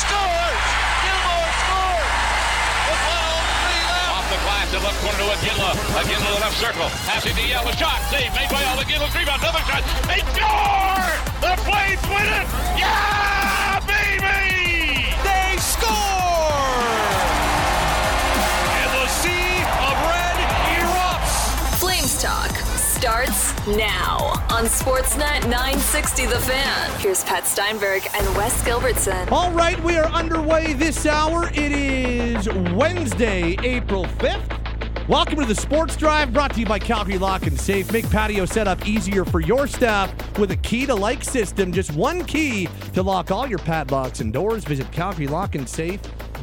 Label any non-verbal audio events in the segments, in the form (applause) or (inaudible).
scores! Gilmore scores! With one oh three left. Off the glass, the left corner to Iginla. Iginla to the left circle. Passing to Yell. A shot. Save made by Yell. Iginla. Rebound. Another shot. They score! The Flames win it! Yeah, baby! They score! And the sea of red erupts. Flames Talk starts now on Sportsnet 960 The Fan. Here's Pat Steinberg and Wes Gilbertson. All right, we are underway this hour. It is Wednesday, April 5th. Welcome to the Sports Drive brought to you by Calgary Lock and Safe. Make patio setup easier for your staff with a key to like system. Just one key to lock all your padlocks and doors. Visit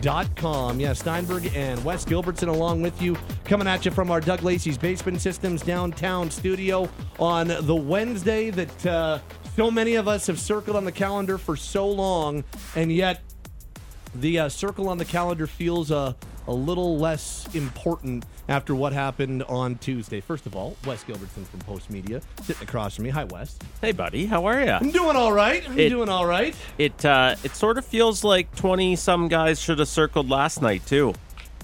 CalgaryLockandSafe.com. Yeah, Steinberg and Wes Gilbertson along with you, coming at you from our Doug Lacey's Basement Systems downtown studio on the Wednesday that uh, so many of us have circled on the calendar for so long, and yet the uh, circle on the calendar feels uh, a little less important after what happened on Tuesday. First of all, Wes Gilbertson from Postmedia sitting across from me. Hi, Wes. Hey, buddy, how are you? I'm doing all right. I'm It- doing all right. It uh, it sort of feels like twenty some guys should have circled last night too.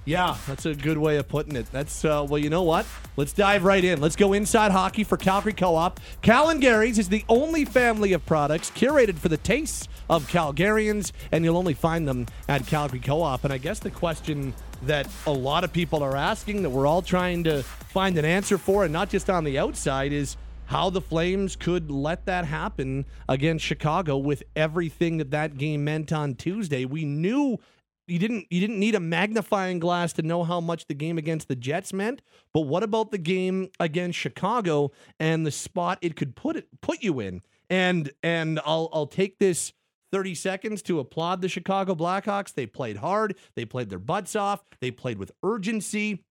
Yeah, that's a good way of putting it. That's uh, well, you know what? Let's dive right in. Let's go inside hockey for Calgary Co-op. Cal and Gary's is the only family of products curated for the tastes of Calgarians, and you'll only find them at Calgary Co-op. And I guess the question that a lot of people are asking, that we're all trying to find an answer for, and not just on the outside, is how the Flames could let that happen against Chicago with everything that that game meant on Tuesday. We knew you didn't you didn't need a magnifying glass to know how much the game against the Jets meant, but what about the game against Chicago and the spot it could put it put you in? And and I'll I'll take this 30 seconds to applaud the Chicago Blackhawks. They played hard, they played their butts off, they played with urgency.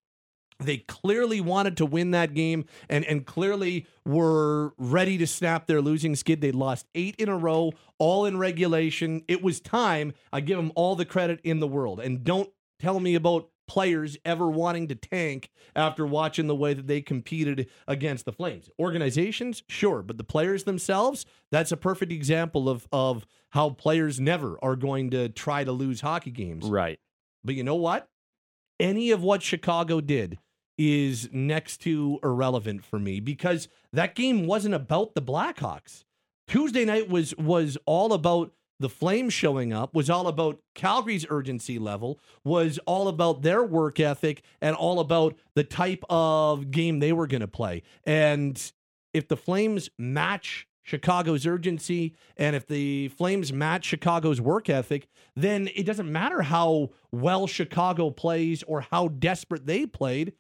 They clearly wanted to win that game and, and clearly were ready to snap their losing skid. They lost eight in a row, all in regulation. It was time. I give them all the credit in the world. And don't tell me about players ever wanting to tank after watching the way that they competed against the Flames. Organizations, sure, but the players themselves, that's a perfect example of, of how players never are going to try to lose hockey games. Right. But you know what? Any of what Chicago did is next to irrelevant for me because that game wasn't about the Blackhawks. Tuesday night was was all about the Flames showing up, was all about Calgary's urgency level, was all about their work ethic and all about the type of game they were going to play. And if the Flames match Chicago's urgency and if the Flames match Chicago's work ethic, then it doesn't matter how well Chicago plays or how desperate they played.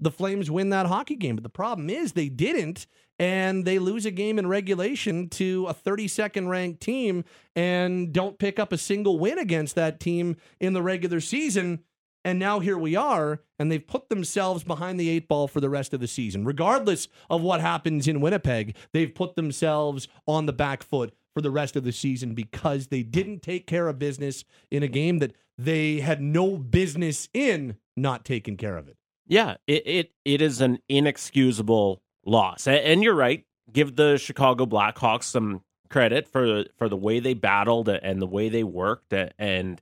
The Flames win that hockey game. But the problem is they didn't, and they lose a game in regulation to a 32nd ranked team and don't pick up a single win against that team in the regular season. And now here we are, and they've put themselves behind the eight ball for the rest of the season. Regardless of what happens in Winnipeg, they've put themselves on the back foot for the rest of the season because they didn't take care of business in a game that they had no business in not taking care of it. Yeah, it it, it is an inexcusable loss, A- and you're right. Give the Chicago Blackhawks some credit for for the way they battled and the way they worked and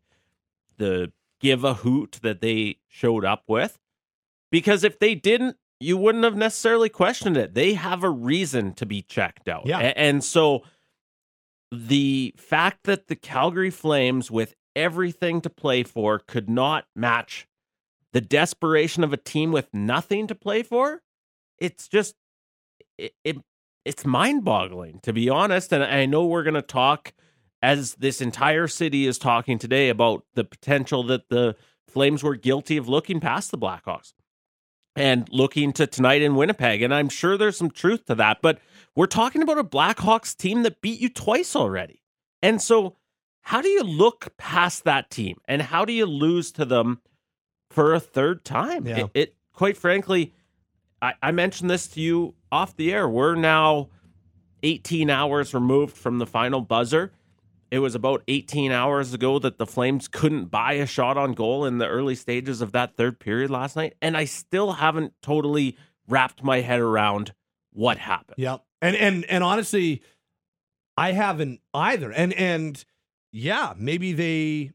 the give a hoot that they showed up with. Because if they didn't, you wouldn't have necessarily questioned it. They have a reason to be checked out. Yeah. And so the fact that the Calgary Flames, with everything to play for, could not match the desperation of a team with nothing to play for, it's just it, it it's mind-boggling to be honest. And I know we're going to talk as this entire city is talking today about the potential that the Flames were guilty of looking past the Blackhawks and looking to tonight in Winnipeg. And I'm sure there's some truth to that. But we're talking about a Blackhawks team that beat you twice already. And so, how do you look past that team and how do you lose to them for a third time? Yeah. It, it quite frankly, I, I mentioned this to you off the air. We're now 18 hours removed from the final buzzer. It was about 18 hours ago that the Flames couldn't buy a shot on goal in the early stages of that third period last night. And I still haven't totally wrapped my head around what happened. Yep. And and and honestly, I haven't either. And and yeah, maybe they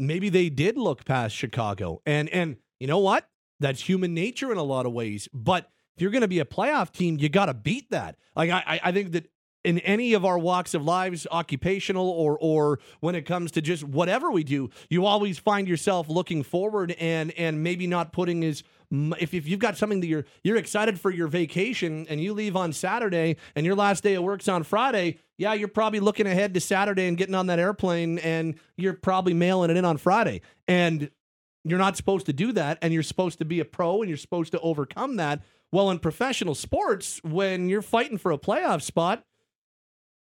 maybe they did look past Chicago. And and you know what? That's human nature in a lot of ways. But if you're going to be a playoff team, you got to beat that. Like I I think that in any of our walks of lives, occupational or or when it comes to just whatever we do, you always find yourself looking forward and and maybe not putting as if, if you've got something that you're you're excited for your vacation and you leave on Saturday and your last day of work's on Friday, yeah, you're probably looking ahead to Saturday and getting on that airplane and you're probably mailing it in on Friday. And you're not supposed to do that and you're supposed to be a pro and you're supposed to overcome that. Well, in professional sports, when you're fighting for a playoff spot,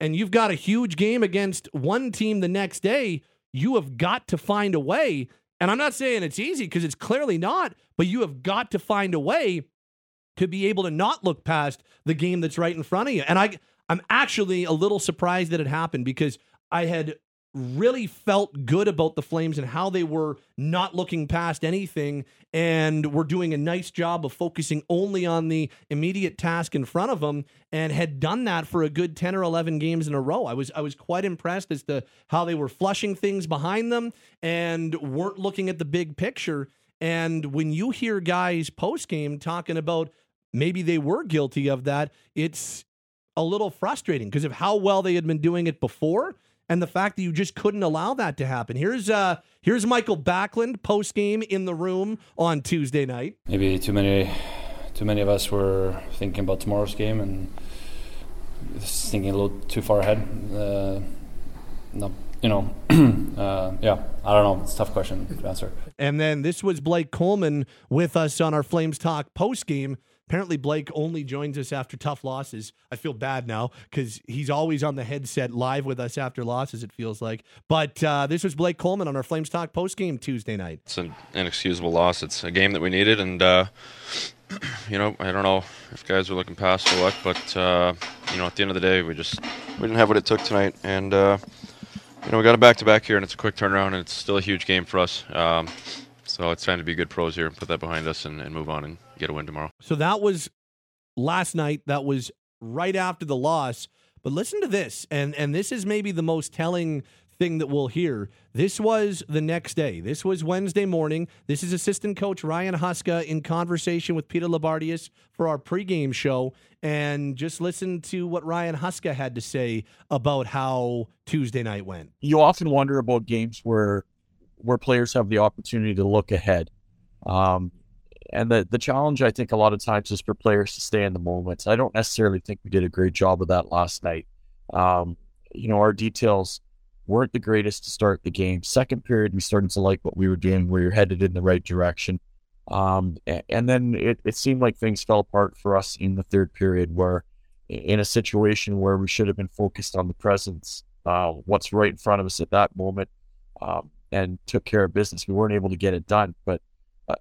and you've got a huge game against one team the next day, you have got to find a way. And I'm not saying it's easy because it's clearly not, but you have got to find a way to be able to not look past the game that's right in front of you. And I I'm actually a little surprised that it happened because I had really felt good about the Flames and how they were not looking past anything and were doing a nice job of focusing only on the immediate task in front of them and had done that for a good 10 or 11 games in a row. I was I was quite impressed as to how they were flushing things behind them and weren't looking at the big picture and when you hear guys post game talking about maybe they were guilty of that, it's a little frustrating because of how well they had been doing it before and the fact that you just couldn't allow that to happen. Here's uh here's Michael Backlund post game in the room on Tuesday night. Maybe too many too many of us were thinking about tomorrow's game and thinking a little too far ahead. Uh, no, you know, (clears throat) uh, yeah, I don't know. It's a tough question to answer. And then this was Blake Coleman with us on our Flames Talk post game. Apparently, Blake only joins us after tough losses. I feel bad now because he's always on the headset live with us after losses, it feels like. But uh, this was Blake Coleman on our Flames Talk post game Tuesday night. It's an inexcusable loss. It's a game that we needed, and, uh, (clears throat) you know, I don't know if guys were looking past or what, but, uh, you know, at the end of the day, we just we didn't have what it took tonight. And, uh, you know, we got a back to back here, and it's a quick turnaround, and it's still a huge game for us. Um, so it's time to be good pros here, and put that behind us, and, and move on and get a win tomorrow. So that was last night. That was right after the loss. But listen to this, and and this is maybe the most telling thing that we'll hear. This was the next day. This was Wednesday morning. This is assistant coach Ryan Huska in conversation with Peter Loubardias for our pregame show. And just listen to what Ryan Huska had to say about how Tuesday night went. You often wonder about games where where players have the opportunity to look ahead. Um, and the, the challenge, I think, a lot of times is for players to stay in the moment. I don't necessarily think we did a great job of that last night. Um, you know, our details weren't the greatest to start the game. Second period, we started to like what we were doing. Where we were headed in the right direction. Um, and then it, it seemed like things fell apart for us in the third period, where in a situation where we should have been focused on the presence, uh, what's right in front of us at that moment, um, and took care of business. We weren't able to get it done. But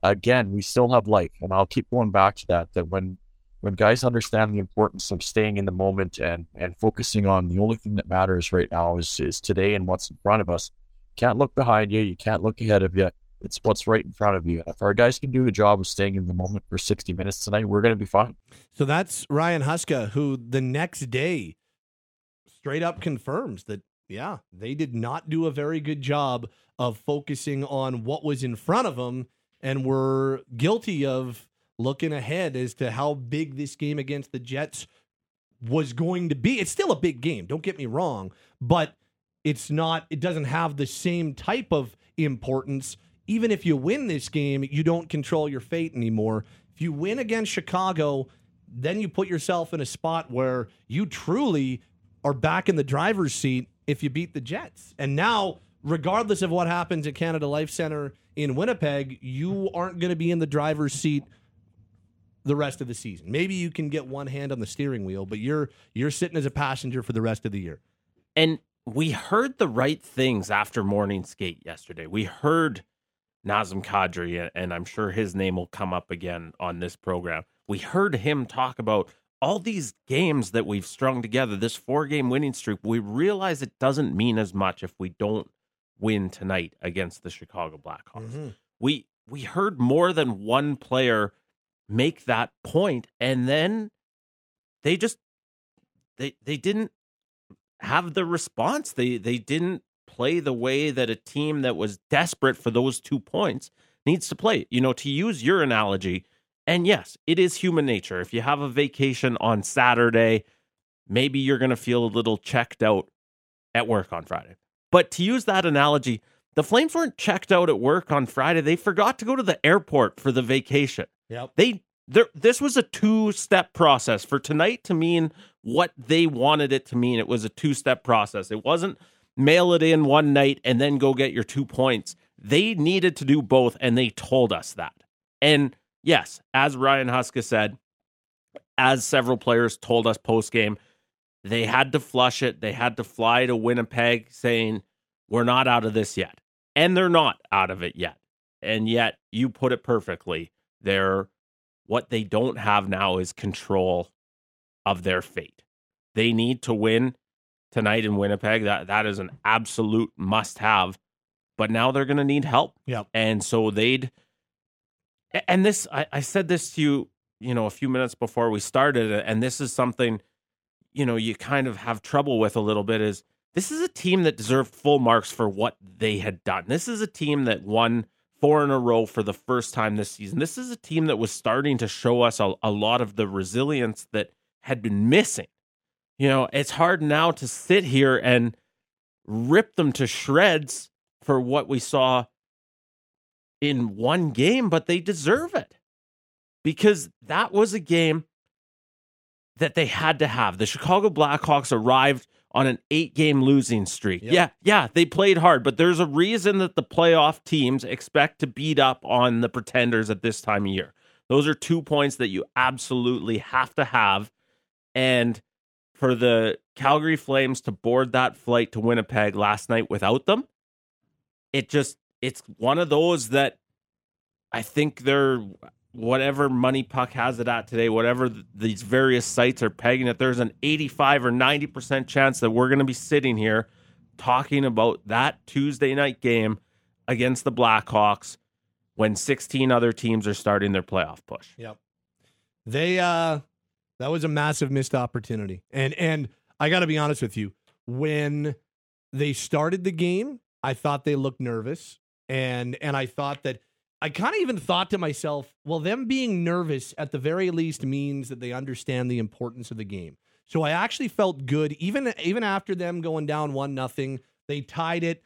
again, we still have life, and I'll keep going back to that. That when when guys understand the importance of staying in the moment and and focusing on the only thing that matters right now is is today and what's in front of us. Can't look behind you. You can't look ahead of you. It's what's right in front of you. If our guys can do a job of staying in the moment for 60 minutes tonight, we're going to be fine. So that's Ryan Huska, who the next day straight up confirms that, yeah, they did not do a very good job of focusing on what was in front of them and were guilty of looking ahead as to how big this game against the Jets was going to be. It's still a big game, don't get me wrong, but it's not it doesn't have the same type of importance. Even if you win this game, you don't control your fate anymore. If you win against Chicago, then you put yourself in a spot where you truly are back in the driver's seat if you beat the Jets. And now, regardless of what happens at Canada Life Center in Winnipeg, you aren't going to be in the driver's seat the rest of the season. Maybe you can get one hand on the steering wheel, but you're you're sitting as a passenger for the rest of the year. And we heard the right things after morning skate yesterday. We heard Nazem Kadri, and I'm sure his name will come up again on this program. We heard him talk about all these games that we've strung together, this four game winning streak. We realize it doesn't mean as much if we don't win tonight against the Chicago Blackhawks. Mm-hmm. We we heard more than one player make that point and then they just they they didn't have the response. They they didn't play the way that a team that was desperate for those two points needs to play. You know, to use your analogy, and yes, it is human nature. If you have a vacation on Saturday, maybe you're going to feel a little checked out at work on Friday. But to use that analogy, the Flames weren't checked out at work on Friday. They forgot to go to the airport for the vacation. Yep. They there this was a two-step process for tonight to mean what they wanted it to mean. It was a two-step process. It wasn't mail it in one night and then go get your two points. They needed to do both and they told us that. And yes, as Ryan Huska said, as several players told us post game, they had to flush it. They had to fly to Winnipeg saying, We're not out of this yet. And they're not out of it yet. And yet, you put it perfectly. They're what they don't have now is control of their fate. They need to win tonight in Winnipeg. That that is an absolute must have. But now they're gonna need help. Yep. And so they'd and this I, I said this to you, you know, a few minutes before we started, and this is something, you know, you kind of have trouble with a little bit is this is a team that deserved full marks for what they had done. This is a team that won four in a row for the first time this season. This is a team that was starting to show us a, a lot of the resilience that had been missing. You know, it's hard now to sit here and rip them to shreds for what we saw in one game, but they deserve it because that was a game that they had to have. The Chicago Blackhawks arrived on an eight game losing streak. Yep. Yeah, yeah, they played hard, but there's a reason that the playoff teams expect to beat up on the pretenders at this time of year. Those are two points that you absolutely have to have. And for the Calgary Flames to board that flight to Winnipeg last night without them, it just, it's one of those that I think they're whatever MoneyPuck has it at today, whatever th- these various sites are pegging it, there's an 85 or 90% chance that we're going to be sitting here talking about that Tuesday night game against the Blackhawks when 16 other teams are starting their playoff push. Yep. They uh that was a massive missed opportunity. And and I got to be honest with you, when they started the game, I thought they looked nervous and and I thought that I kind of even thought to myself, well, them being nervous at the very least means that they understand the importance of the game. So I actually felt good, even even after them going down one nothing. They tied it,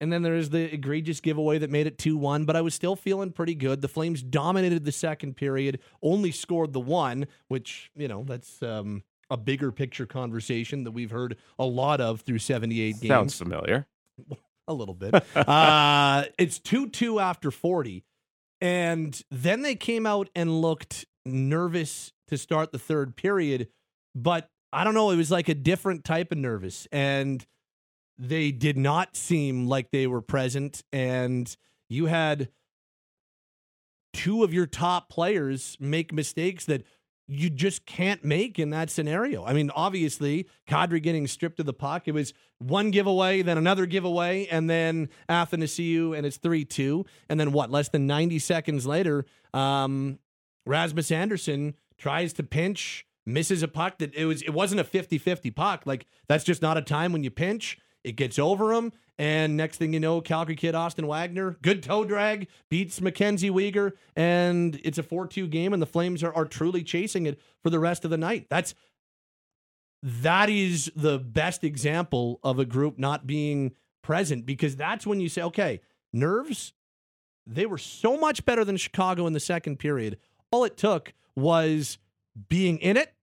and then there's the egregious giveaway that made it two one. But I was still feeling pretty good. The Flames dominated the second period, only scored the one, which you know that's um, a bigger picture conversation that we've heard a lot of through 78 games Sounds familiar. (laughs) a little bit. (laughs) uh, it's 2 2 after 40. And then they came out and looked nervous to start the third period. But I don't know, it was like a different type of nervous. And they did not seem like they were present. And you had two of your top players make mistakes that you just can't make in that scenario. I mean, obviously, Kadri getting stripped of the puck, it was one giveaway, then another giveaway, and then Athanasiu, and it's 3 2. And then what? Less than 90 seconds later, um, Rasmus Andersson tries to pinch, misses a puck that it was it wasn't a 50-50 puck. Like that's just not a time when you pinch. It gets over him, and next thing you know, Calgary kid Austin Wagner, good toe drag, beats Mackenzie Weegar, and it's a 4-2 game, and the Flames are, are truly chasing it for the rest of the night. That's that is the best example of a group not being present because that's when you say, okay, nerves, they were so much better than Chicago in the second period. All it took was being in it,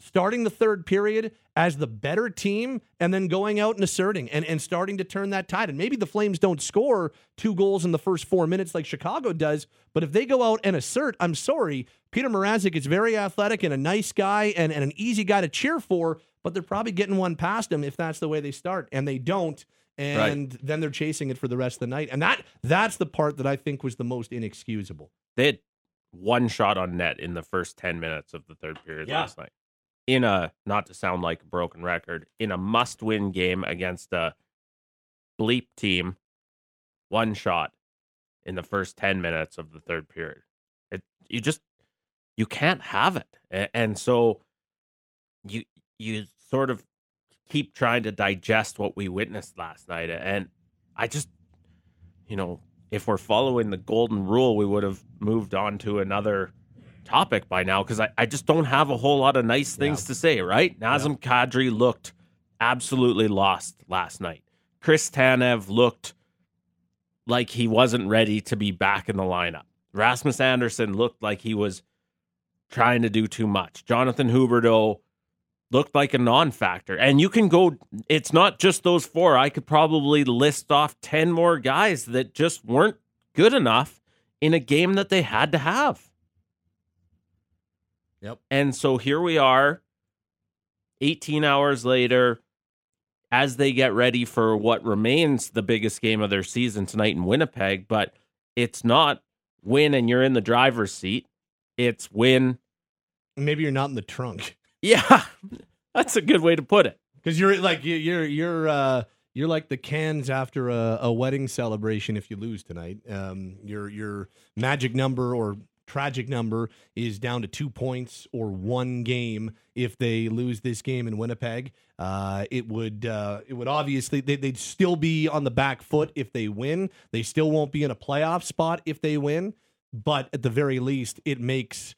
starting the third period as the better team, and then going out and asserting and, and starting to turn that tide. And maybe the Flames don't score two goals in the first four minutes like Chicago does, but if they go out and assert, I'm sorry, Peter Mrazek is very athletic and a nice guy and, and an easy guy to cheer for, but they're probably getting one past him if that's the way they start. And they don't. And then they're chasing it for the rest of the night. And that that's the part that I think was the most inexcusable. They had one shot on net in the first 10 minutes of the third period Yeah. last night. In a, not to sound like a broken record, in a must win game against a bleep team, one shot in the first 10 minutes of the third period. It, you just, you can't have it. And so you, you sort of keep trying to digest what we witnessed last night. And I just, you know, if we're following the golden rule, we would have moved on to another topic by now because I, I just don't have a whole lot of nice things Yeah. to say, right? Nazem Kadri looked absolutely lost last night. Chris Tanev looked like he wasn't ready to be back in the lineup. Rasmus Andersson looked like he was trying to do too much. Jonathan Huberdeau looked like a non-factor. And you can go it's not just those four. I could probably list off 10 more guys that just weren't good enough in a game that they had to have. Yep. And so here we are 18 hours later as they get ready for what remains the biggest game of their season tonight in Winnipeg, but it's not win and you're in the driver's seat. It's win. Maybe you're not in the trunk (laughs) Yeah. (laughs) That's a good way to put it. because you're like you- you're you're uh you're like the cans after a, a wedding celebration if you lose tonight. Um, your your magic number or tragic number is down to two points or one game if they lose this game in Winnipeg. Uh, it would uh, it would obviously they, they'd still be on the back foot if they win. They still won't be in a playoff spot if they win. But at the very least, it makes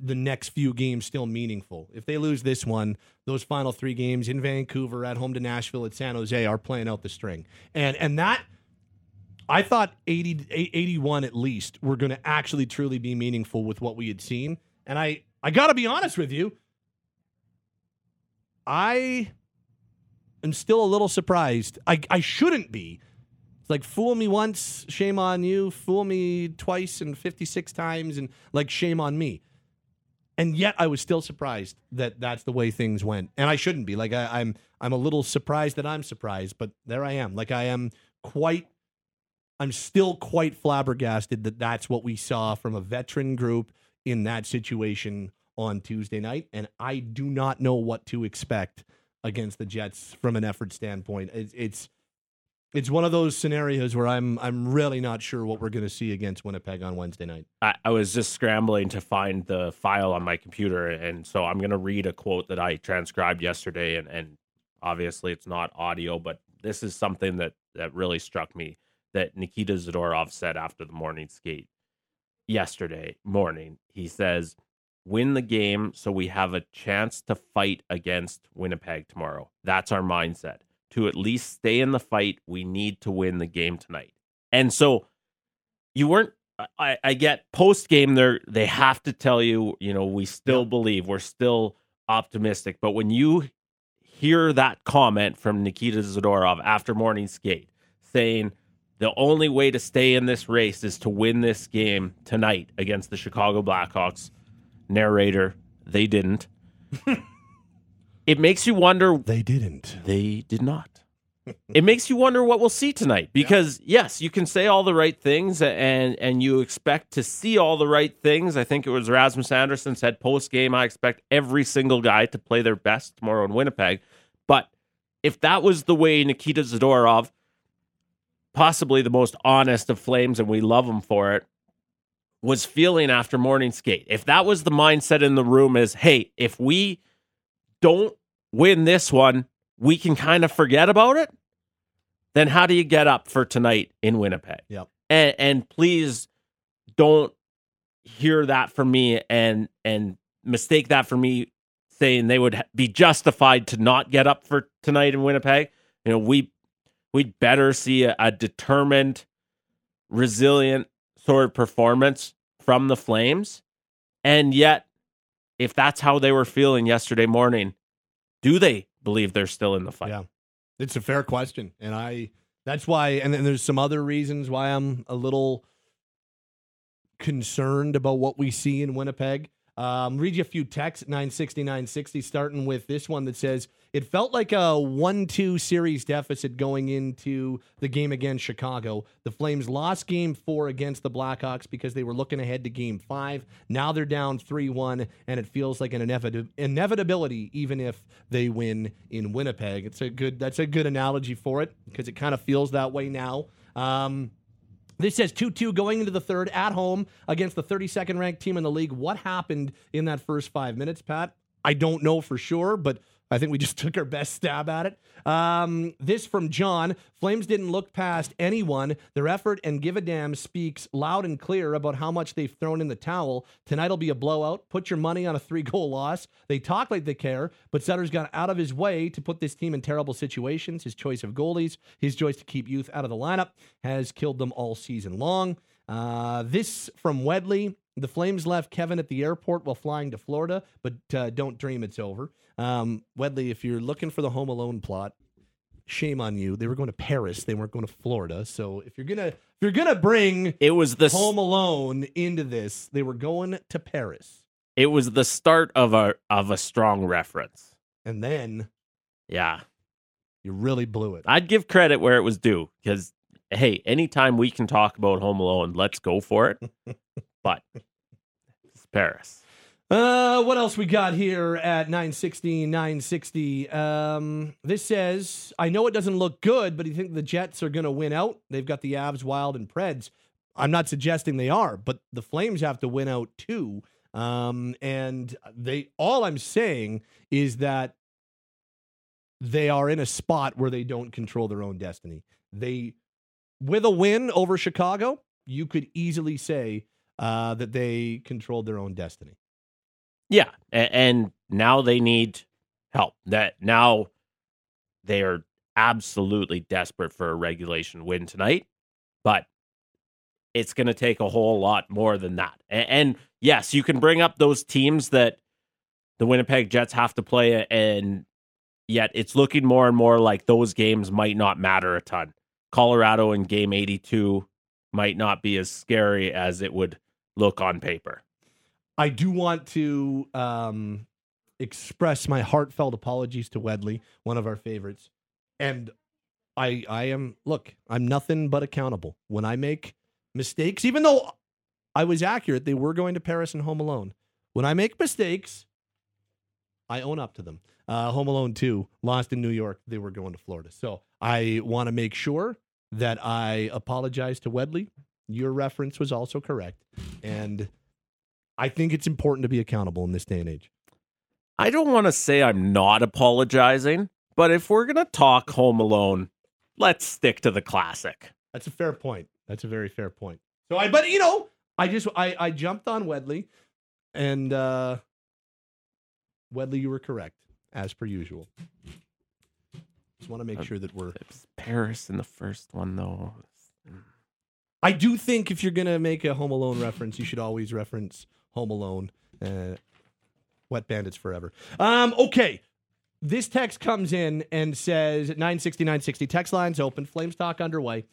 the next few games still meaningful. If they lose this one, those final three games in Vancouver, at home to Nashville, at San Jose are playing out the string. And and that I thought 80 81 at least were going to actually truly be meaningful with what we had seen. And I I got to be honest with you, I am still a little surprised. I I shouldn't be. It's like fool me once, shame on you. Fool me twice and 56 times and like shame on me and yet I was still surprised that that's the way things went. And I shouldn't be. Like I, I'm, I'm a little surprised that I'm surprised, but there I am. Like I am quite, I'm still quite flabbergasted that that's what we saw from a veteran group in that situation on Tuesday night, and I do not know what to expect against the Jets from an effort standpoint. It's, it's it's one of those scenarios where I'm I'm really not sure what we're going to see against Winnipeg on Wednesday night. I, I was just scrambling to find the file on my computer, and so I'm going to read a quote that I transcribed yesterday, and, and obviously it's not audio, but this is something that that really struck me that Nikita Zadorov said after the morning skate yesterday morning. He says, "Win the game so we have a chance to fight against Winnipeg tomorrow. That's our mindset. To at least stay in the fight, we need to win the game tonight." And so you weren't I, I get post game there they have to tell you, you know, we still believe, we're still optimistic. But when you hear that comment from Nikita Zadorov after morning skate saying the only way to stay in this race is to win this game tonight against the Chicago Blackhawks, narrator, they didn't. (laughs) it makes you wonder They didn't. they did not. it makes you wonder what we'll see tonight because yes, you can say all the right things and and you expect to see all the right things. I think it was Rasmus Andersson said post game I expect every single guy to play their best tomorrow in Winnipeg. But if that was the way Nikita Zadorov, possibly the most honest of flames and we love him for it, was feeling after morning skate. If that was the mindset in the room is, hey, if we don't win this one, we can kind of forget about it. Then how do you get up for tonight in Winnipeg? Yep. And and please don't hear that from me and and mistake that for me saying they would be justified to not get up for tonight in Winnipeg. You know, we we'd better see a, a determined, resilient sort of performance from the Flames. And yet, if that's how they were feeling yesterday morning, do they believe they're still in the fight? Yeah. It's a fair question. And I that's why and then there's some other reasons why I'm a little concerned about what we see in Winnipeg. Um, read you a few texts, 960, 960, starting with this one that says, It felt like a 1 2 series deficit going into the game against Chicago. The Flames lost game four against the Blackhawks because they were looking ahead to game five. Now they're down 3 1, and it feels like an inevit- inevitability, even if they win in Winnipeg. It's a good, that's a good analogy for it because it kind of feels that way now. Um, this says 2 2 going into the third at home against the 32nd ranked team in the league. What happened in that first five minutes, Pat? I don't know for sure, but I think we just (laughs) took our best stab at it. Um, this from John Flames didn't look past anyone. Their effort and give a damn speaks loud and clear about how much they've thrown in the towel. Tonight will be a blowout. Put your money on a three goal loss. They talk like they care, but Sutter's gone out of his way to put this team in terrible situations. His choice of goalies, his choice to keep youth out of the lineup, has killed them all season long. Uh, this from Wedley. The Flames left Kevin at the airport while flying to Florida, but uh, don't dream it's over. Um, Wedley, if you're looking for the Home Alone plot, shame on you. They were going to Paris. They weren't going to Florida. So if you're gonna if you're gonna bring It was the Home Alone into this, they were going to Paris, it was the start of a of a strong reference. and then Yeah. you really blew it. I'd give credit where it was due because hey, anytime we can talk about Home Alone, let's go for it. but it's Paris. Uh, what else we got here at 960, 960? Um, this says, I know it doesn't look good, but you think the Jets are going to win out? They've got the Avs, Wild, and Preds. I'm not suggesting they are, but the Flames have to win out too. Um, and they, all I'm saying is that they are in a spot where they don't control their own destiny. They, with a win over Chicago, you could easily say uh, that they controlled their own destiny. Yeah, and, now they need help. That now they are absolutely desperate for a regulation win tonight, but it's going to take a whole lot more than that. And yes, you can bring up those teams that the Winnipeg Jets have to play, and yet it's looking more and more like those games might not matter a ton. Colorado in game 82 might not be as scary as it would look on paper. I do want to um, express my heartfelt apologies to Wedley, one of our favorites. And I I am look, I'm nothing but accountable. When I make mistakes, even though I was accurate, they were going to Paris and Home Alone. When I make mistakes, I own up to them. Uh, Home Alone 2, lost in New York, they were going to Florida. So I want to make sure that I apologize to Wedley. Your reference was also correct. And I think it's important to be accountable in this day and age. I don't want to say I'm not apologizing, but if we're going to talk Home Alone, let's stick to the classic. That's a fair point. That's a very fair point. So I, but you know, I just I I jumped on Wedley, and uh Wedley, you were correct as per usual. Just want to make sure that we're. It was Paris in the first one, though. I do think if you're gonna make a Home Alone reference, you should always reference Home Alone. Uh, Wet Bandits forever. Um, okay. This text comes in and says 960, 960. Text lines open. Flames talk underway.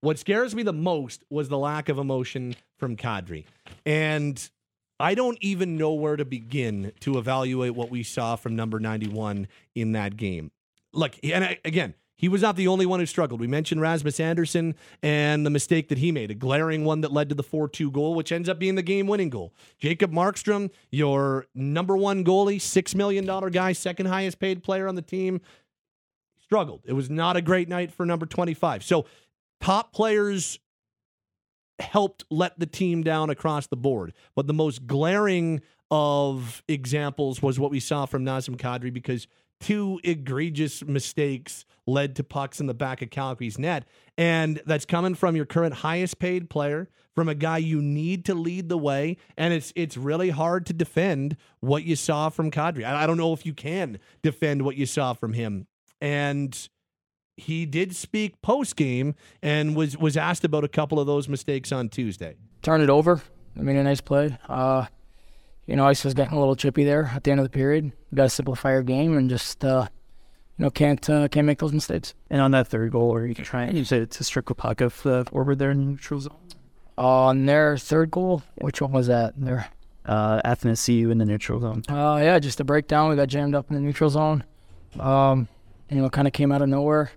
What scares me the most was the lack of emotion from Kadri. And I don't even know where to begin to evaluate what we saw from number 91 in that game. Look, and I, again, he was not the only one who struggled. We mentioned Rasmus Andersson and the mistake that he made, a glaring one that led to the 4 2 goal, which ends up being the game winning goal. Jacob Markstrom, your number one goalie, $6 million guy, second highest paid player on the team, struggled. It was not a great night for number 25. So, top players helped let the team down across the board. But the most glaring of examples was what we saw from Nazem Kadri because two egregious mistakes led to pucks in the back of Calgary's net. And that's coming from your current highest paid player, from a guy you need to lead the way. And it's it's really hard to defend what you saw from Kadri. I, I don't know if you can defend what you saw from him. And he did speak post game and was was asked about a couple of those mistakes on Tuesday. turn it over. I mean, a nice play. Uh, you know, ice was getting a little chippy there at the end of the period. We got to simplify our game and just, uh, you know, can't uh, can't make those mistakes. And on that third goal, where you can try and you said to strip the forward there in the neutral zone. On their third goal, which one was that? There. Uh, Athanasiu in the neutral zone. Uh, yeah, just a breakdown. We got jammed up in the neutral zone. Um, you know, kind of came out of nowhere.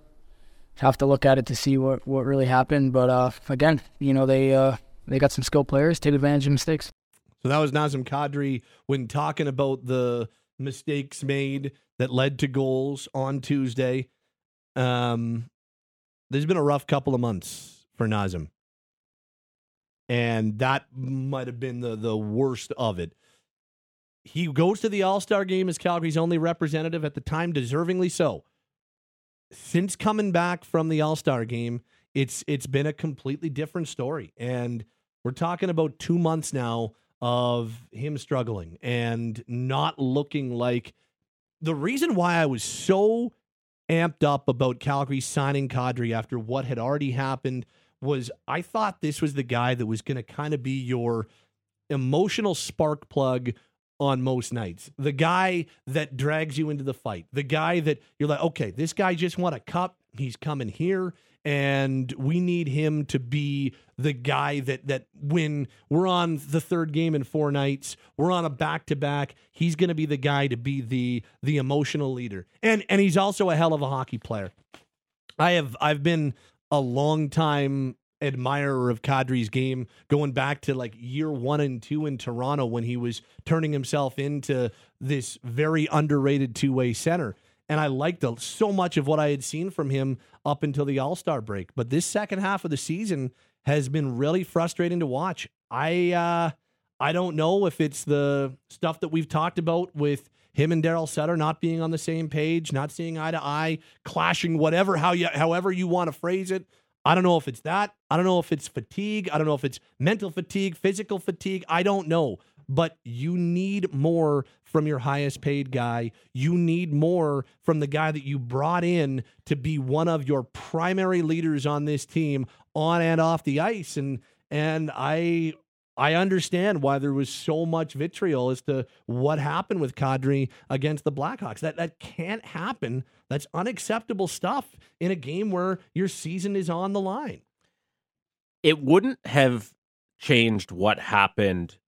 Have to look at it to see what, what really happened. But uh, again, you know, they uh, they got some skilled players, take advantage of mistakes. So that was Nazem Kadri when talking about the mistakes made that led to goals on Tuesday. Um, there's been a rough couple of months for Nazem. And that might have been the, the worst of it. he goes to the All Star game as Calgary's only representative at the time, deservingly so. Since coming back from the All Star game, it's it's been a completely different story, and we're talking about two months now of him struggling and not looking like the reason why I was so amped up about Calgary signing Kadri after what had already happened was I thought this was the guy that was going to kind of be your emotional spark plug on most nights. The guy that drags you into the fight. The guy that you're like, okay, this guy just won a cup. He's coming here and we need him to be the guy that that when we're on the third game in four nights, we're on a back to back. He's going to be the guy to be the the emotional leader, and and he's also a hell of a hockey player. I have I've been a long time admirer of Kadri's game going back to like year one and two in Toronto when he was turning himself into this very underrated two way center and I liked so much of what I had seen from him up until the All Star break. But this second half of the season has been really frustrating to watch. I uh, I don't know if it's the stuff that we've talked about with him and Daryl Sutter not being on the same page, not seeing eye to eye, clashing, whatever how you however you want to phrase it. I don't know if it's that. I don't know if it's fatigue. I don't know if it's mental fatigue, physical fatigue. I don't know but you need more from your highest paid guy. You need more from the guy that you brought in to be one of your primary leaders on this team on and off the ice. And and I I understand why there was so much vitriol as to what happened with Kadri against the Blackhawks. That that can't happen. That's unacceptable stuff in a game where your season is on the line. It wouldn't have changed what happened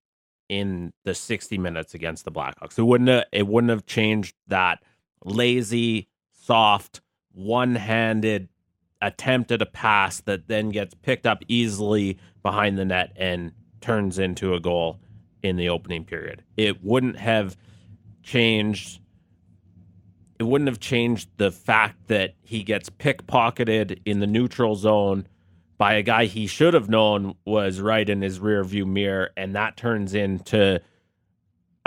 in the 60 minutes against the Blackhawks. It wouldn't have, it wouldn't have changed that lazy, soft, one-handed attempt at a pass that then gets picked up easily behind the net and turns into a goal in the opening period. It wouldn't have changed it wouldn't have changed the fact that he gets pickpocketed in the neutral zone by a guy he should have known was right in his rear view mirror, and that turns into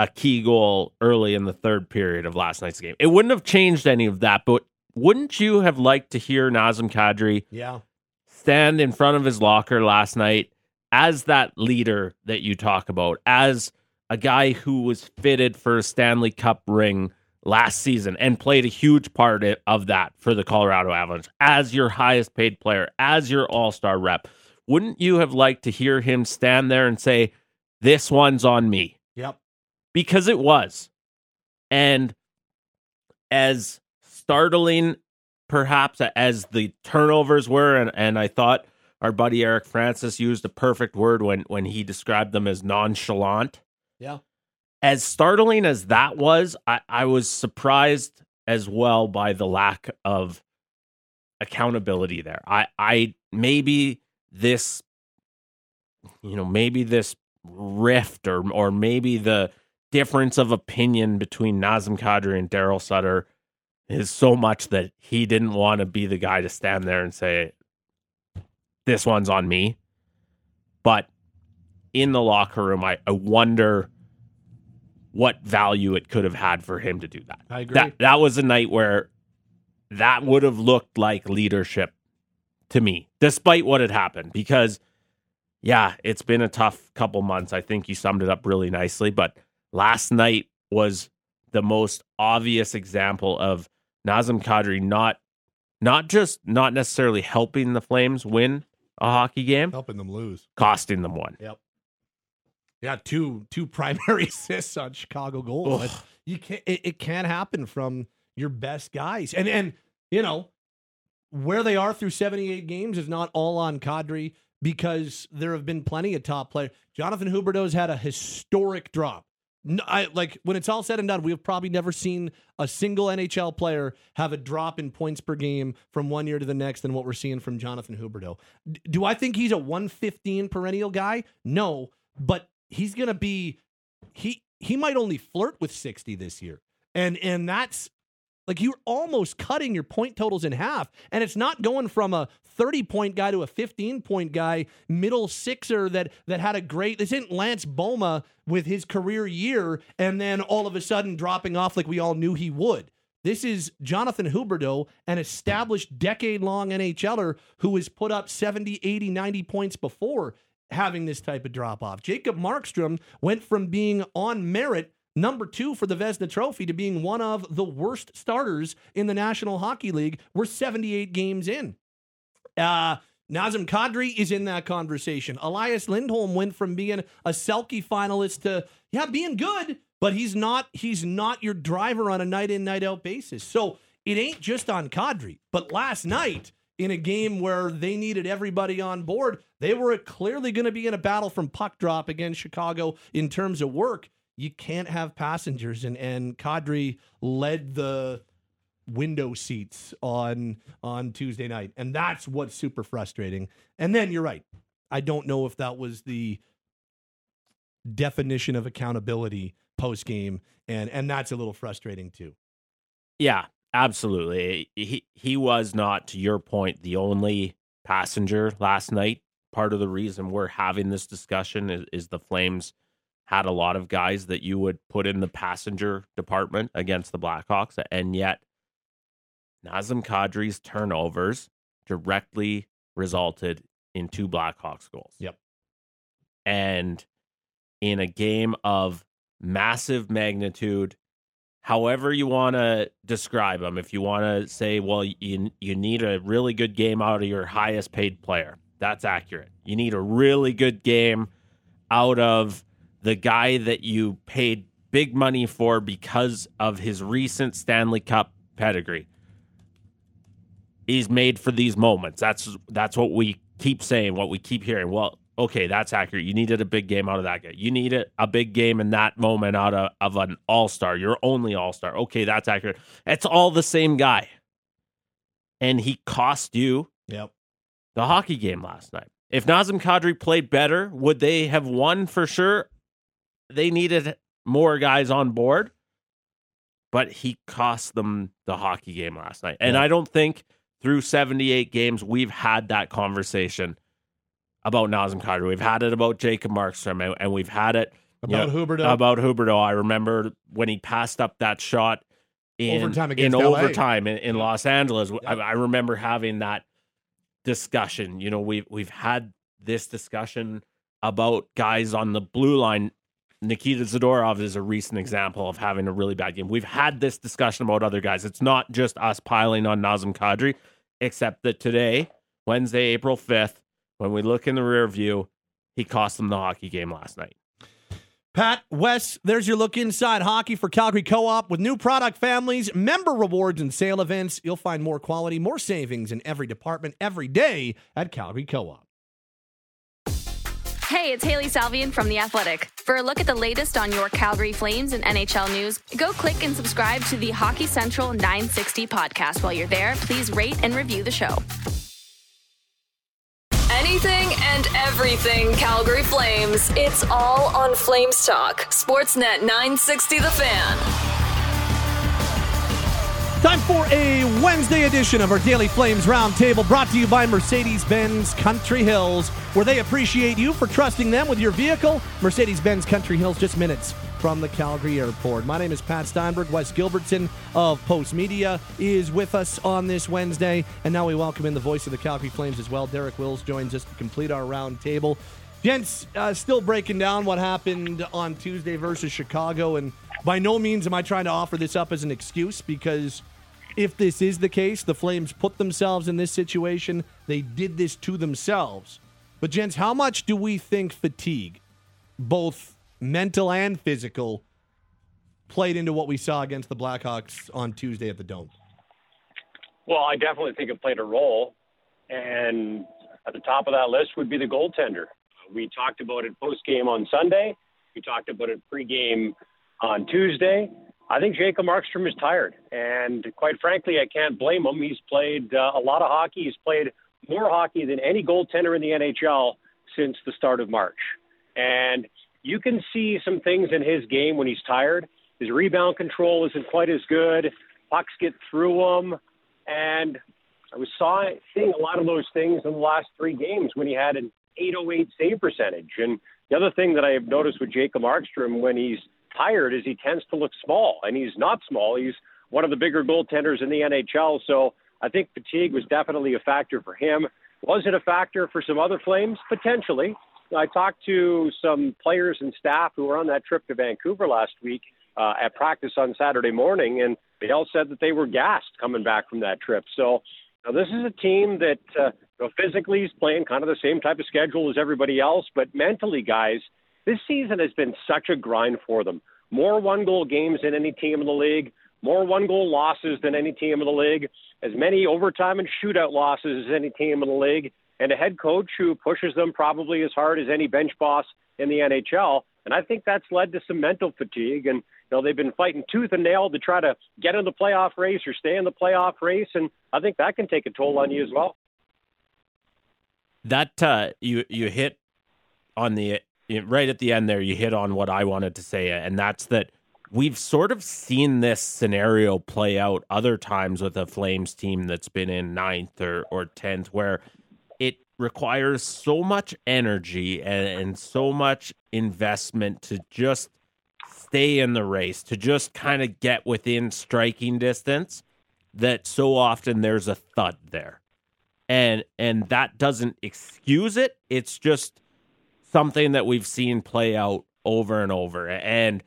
a key goal early in the third period of last night's game. It wouldn't have changed any of that, but wouldn't you have liked to hear Nazem Kadri yeah. stand in front of his locker last night as that leader that you talk about, as a guy who was fitted for a Stanley Cup ring last season and played a huge part of that for the Colorado Avalanche as your highest paid player, as your all star rep. Wouldn't you have liked to hear him stand there and say, This one's on me? Yep. Because it was. And as startling, perhaps, as the turnovers were, and, and I thought our buddy Eric Francis used a perfect word when, when he described them as nonchalant. Yeah as startling as that was, I, I was surprised as well by the lack of accountability there. I, I maybe this, you know, maybe this rift or or maybe the difference of opinion between Nazem Kadri and Daryl Sutter is so much that he didn't want to be the guy to stand there and say, "This one's on me." But in the locker room, I, I wonder what value it could have had for him to do that. I agree. That that was a night where that would have looked like leadership to me, despite what had happened. Because yeah, it's been a tough couple months. I think you summed it up really nicely. But last night was the most obvious example of Nazem Kadri not not just not necessarily helping the Flames win a hockey game, helping them lose, costing them one. Yep. Yeah, two two (laughs) primary assists on Chicago goals. You can't. It, it can't happen from your best guys, and and you know where they are through seventy eight games is not all on Kadri because there have been plenty of top players. Jonathan Huberdeau's had a historic drop. No, I, like when it's all said and done, we've probably never seen a single NHL player have a drop in points per game from one year to the next than what we're seeing from Jonathan Huberdeau. D- do I think he's a 115 perennial guy? No, but he's going to be he he might only flirt with 60 this year. And and that's Like you're almost cutting your point totals in half. And it's not going from a 30 point guy to a 15 point guy, middle sixer that that had a great this isn't Lance Bouma with his career year and then all of a sudden dropping off like we all knew he would. This is Jonathan Huberdeau, an established decade long NHLer who has put up 70, 80, 90 points before having this type of drop off. Jacob Markstrom went from being on merit number two for the Vezina Trophy to being one of the worst starters in the National Hockey League. We're 78 games in. Uh, Nazem Kadri is in that conversation. Elias Lindholm went from being a Selke finalist to yeah, being good, but he's not he's not your driver on a night in night out basis. So it ain't just on Kadri. But last night in a game where they needed everybody on board, they were clearly going to be in a battle from puck drop against Chicago in terms of work. You can't have passengers, and and Kadri led the window seats on on Tuesday night, and that's what's super frustrating. And then you're right. I don't know if that was the definition of accountability post game, and and that's a little frustrating too. Yeah, absolutely. He he was not, to your point, the only passenger last night. Part of the reason we're having this discussion is, is the Flames had a lot of guys that you would put in the passenger department against the Blackhawks, and yet Nazem Kadri's turnovers directly resulted in two Blackhawks goals. Yep. And in a game of massive magnitude, however you want to describe them, if you want to say, well, you, you need a really good game out of your highest paid player, that's accurate. You need a really good game out of the guy that you paid big money for because of his recent Stanley Cup pedigree. He's made for these moments. That's that's what we keep saying, what we keep hearing. Well, okay, that's accurate. You needed a big game out of that guy. You needed a big game in that moment out of, of an all star, your only all star. Okay, that's accurate. It's all the same guy. And he cost you yep. the hockey game last night. If Nazem Kadri played better, would they have won for sure? They needed more guys on board, but he cost them the hockey game last night. And I don't think through 78 games we've had that conversation about Nazem Kadri. We've had it about Jacob Markstrom, and, we've had it about you know, Huberdeau. About Huberdeau, I remember when he passed up that shot in overtime in LA. overtime in, in Los Angeles. I, I remember having that discussion. You know, we've we've had this discussion about guys on the blue line. Nikita Zadorov is a recent example of having a really bad game. We've had this discussion about other guys. It's not just us piling on Nazem Kadri, except that today, Wednesday, April 5th, when we look in the rear view, he cost them the hockey game last night. Pat, Wes, there's your look inside hockey for Calgary Co op. With new product families, member rewards, and sale events, you'll find more quality, more savings in every department every day at Calgary Co op. Hey, it's Hailey Salvian from The Athletic. For a look at the latest on your Calgary Flames and NHL news, go click and subscribe to the Hockey Central 960 podcast. While you're there, please rate and review the show. Anything and everything Calgary Flames. It's all on Flames Talk. Sportsnet 960 The Fan. Time for a Wednesday edition of our Daily Flames Roundtable brought to you by Mercedes Benz Country Hills, where they appreciate you for trusting them with your vehicle. Mercedes Benz Country Hills, just minutes from the Calgary airport. My name is Pat Steinberg. Wes Gilbertson of Postmedia is with us on this Wednesday. And now we welcome in the voice of the Calgary Flames as well. Derek Wills joins us to complete our roundtable. Gents, uh, still breaking down what happened on Tuesday versus Chicago. And by no means am I trying to offer this up as an excuse because if this is the case, the Flames put themselves in this situation. They did this to themselves. But, gents, how much do we think fatigue, both mental and physical, played into what we saw against the Blackhawks on Tuesday at the Dome? Well, I definitely think it played a role. And at the top of that list would be the goaltender. We talked about it post game on Sunday. We talked about it pregame on Tuesday. I think Jacob Markstrom is tired, and quite frankly, I can't blame him. He's played uh, a lot of hockey. He's played more hockey than any goaltender in the NHL since the start of March. And you can see some things in his game when he's tired. His rebound control isn't quite as good. pucks get through him, and I was saw, seeing a lot of those things in the last three games when he had an 808 save percentage. And the other thing that I have noticed with Jacob Markstrom when he's tired is he tends to look small, and he's not small. He's one of the bigger goaltenders in the NHL. So I think fatigue was definitely a factor for him. Was it a factor for some other Flames? Potentially. I talked to some players and staff who were on that trip to Vancouver last week uh, at practice on Saturday morning, and they all said that they were gassed coming back from that trip. So now this is a team that uh, you know, physically is playing kind of the same type of schedule as everybody else, but mentally, guys, this season has been such a grind for them. More one goal games than any team in the league, more one goal losses than any team in the league, as many overtime and shootout losses as any team in the league, and a head coach who pushes them probably as hard as any bench boss in the NHL. And I think that's led to some mental fatigue. And, you know, they've been fighting tooth and nail to try to get in the playoff race or stay in the playoff race. And I think that can take a toll on you as well. That, uh, you, you hit on the right at the end there, you hit on what I wanted to say, and that's that we've sort of seen this scenario play out other times with a Flames team that's been in ninth or, or 10th, where requires so much energy and, and so much investment to just stay in the race, to just kind of get within striking distance, that so often there's a thud there. And and that doesn't excuse it. It's just something that we've seen play out over and over. And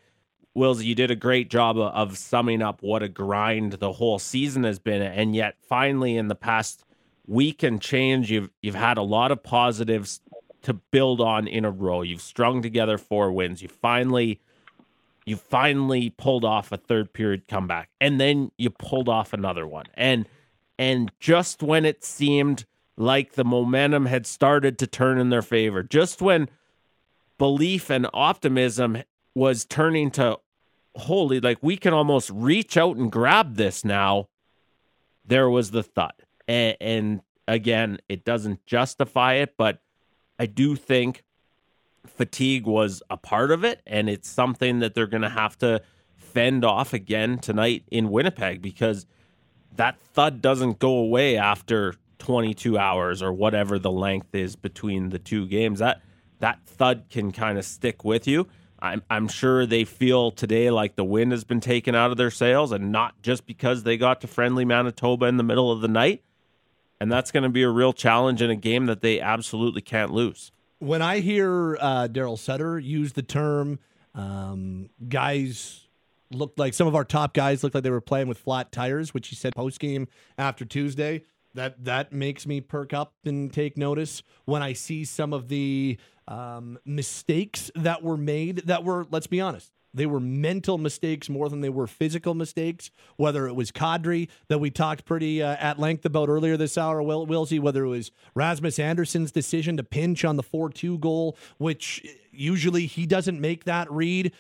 Wills, you did a great job of summing up what a grind the whole season has been, and yet finally in the past week and change, you've you've had a lot of positives to build on in a row. You've strung together four wins. You finally you finally pulled off a third period comeback, and then you pulled off another one. And and just when it seemed like the momentum had started to turn in their favor, just when belief and optimism was turning to holy, like we can almost reach out and grab this now. There was the thud. And, and again, it doesn't justify it, but I do think fatigue was a part of it. And it's something that they're going to have to fend off again tonight in Winnipeg because that thud doesn't go away after 22 hours or whatever the length is between the two games. That that thud can kind of stick with you. I'm, I'm sure they feel today like the wind has been taken out of their sails, and not just because they got to friendly Manitoba in the middle of the night. And that's going to be a real challenge in a game that they absolutely can't lose. When I hear uh, Daryl Sutter use the term, um, guys looked like some of our top guys looked like they were playing with flat tires, which he said post game after Tuesday. That that makes me perk up and take notice when I see some of the um, mistakes that were made that were, let's be honest, they were mental mistakes more than they were physical mistakes. Whether it was Kadri that we talked pretty uh, at length about earlier this hour, Will Wilsey, whether it was Rasmus Andersson's decision to pinch on the 4 2 goal, which usually he doesn't make that read.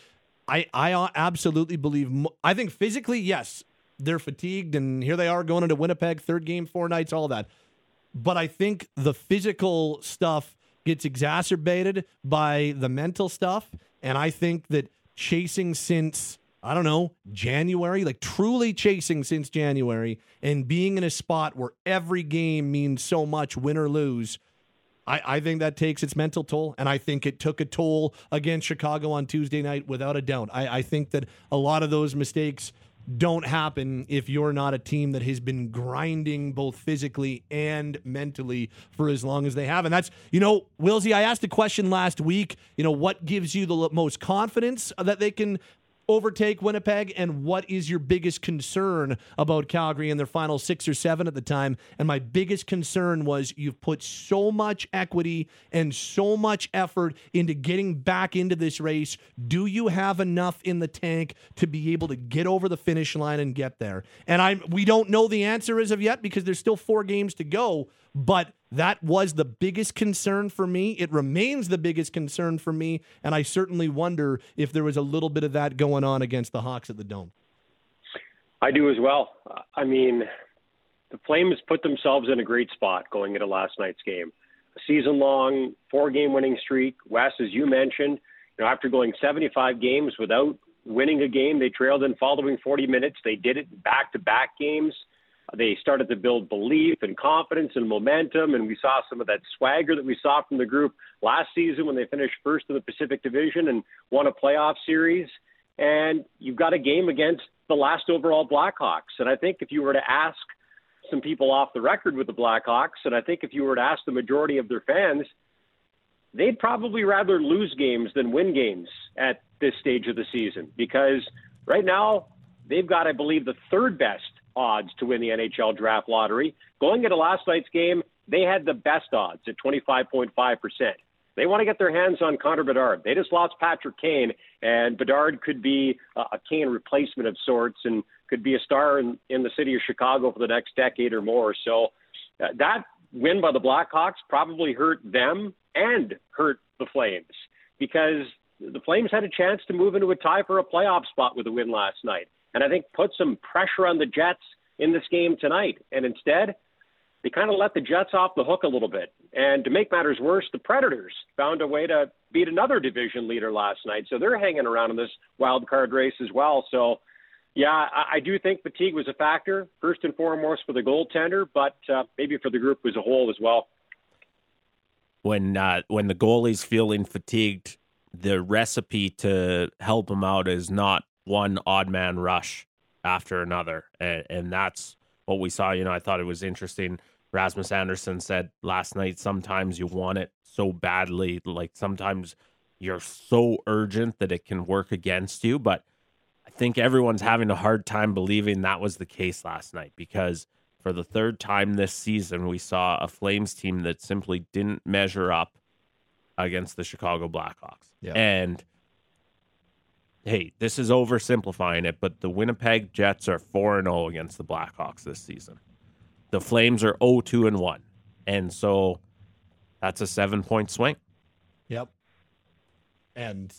I, I absolutely believe, I think physically, yes, they're fatigued, and here they are going into Winnipeg, third game, four nights, all that. But I think the physical stuff gets exacerbated by the mental stuff. And I think that chasing since, I don't know, January, like truly chasing since January and being in a spot where every game means so much, win or lose. I, I think that takes its mental toll, and I think it took a toll against Chicago on Tuesday night without a doubt. I, I think that a lot of those mistakes don't happen if you're not a team that has been grinding both physically and mentally for as long as they have. And that's, you know, Wilsey, I asked a question last week, you know, what gives you the most confidence that they can overtake Winnipeg? And what is your biggest concern about Calgary in their final six or seven at the time? And my biggest concern was you've put so much equity and so much effort into getting back into this race. Do you have enough in the tank to be able to get over the finish line and get there? And I we don't know the answer as of yet because there's still four games to go. But that was the biggest concern for me. It remains the biggest concern for me. And I certainly wonder if there was a little bit of that going on against the Hawks at the Dome. I do as well. I mean, the Flames put themselves in a great spot going into last night's game. A season long, four game winning streak. Wes, as you mentioned, you know, after going 75 games without winning a game they trailed in following 40 minutes. They did it back to back games. They started to build belief and confidence and momentum, and we saw some of that swagger that we saw from the group last season when they finished first in the Pacific Division and won a playoff series. And you've got a game against the last overall Blackhawks. And I think if you were to ask some people off the record with the Blackhawks, and I think if you were to ask the majority of their fans, they'd probably rather lose games than win games at this stage of the season because right now they've got, I believe, the third best odds to win the NHL draft lottery. Going into last night's game, they had the best odds at 25.5%. They want to get their hands on Connor Bedard. They just lost Patrick Kane, and Bedard could be a Kane replacement of sorts and could be a star in, in the city of Chicago for the next decade or more. So uh, that win by the Blackhawks probably hurt them and hurt the Flames because the Flames had a chance to move into a tie for a playoff spot with a win last night and I think put some pressure on the Jets in this game tonight. And instead, they kind of let the Jets off the hook a little bit. And to make matters worse, the Predators found a way to beat another division leader last night. So they're hanging around in this wild card race as well. So, yeah, I, I do think fatigue was a factor, first and foremost for the goaltender, but uh, maybe for the group as a whole as well. When uh, when the goalie's feeling fatigued, the recipe to help him out is not one odd man rush after another. And, and that's what we saw. You know, I thought it was interesting. Rasmus Andersson said last night sometimes you want it so badly. Like sometimes you're so urgent that it can work against you. But I think everyone's having a hard time believing that was the case last night because for the third time this season, we saw a Flames team that simply didn't measure up against the Chicago Blackhawks. Yeah. And hey, this is oversimplifying it, but the Winnipeg Jets are 4 0 against the Blackhawks this season. The Flames are 0 2 and 1. And so that's a seven point swing. Yep. And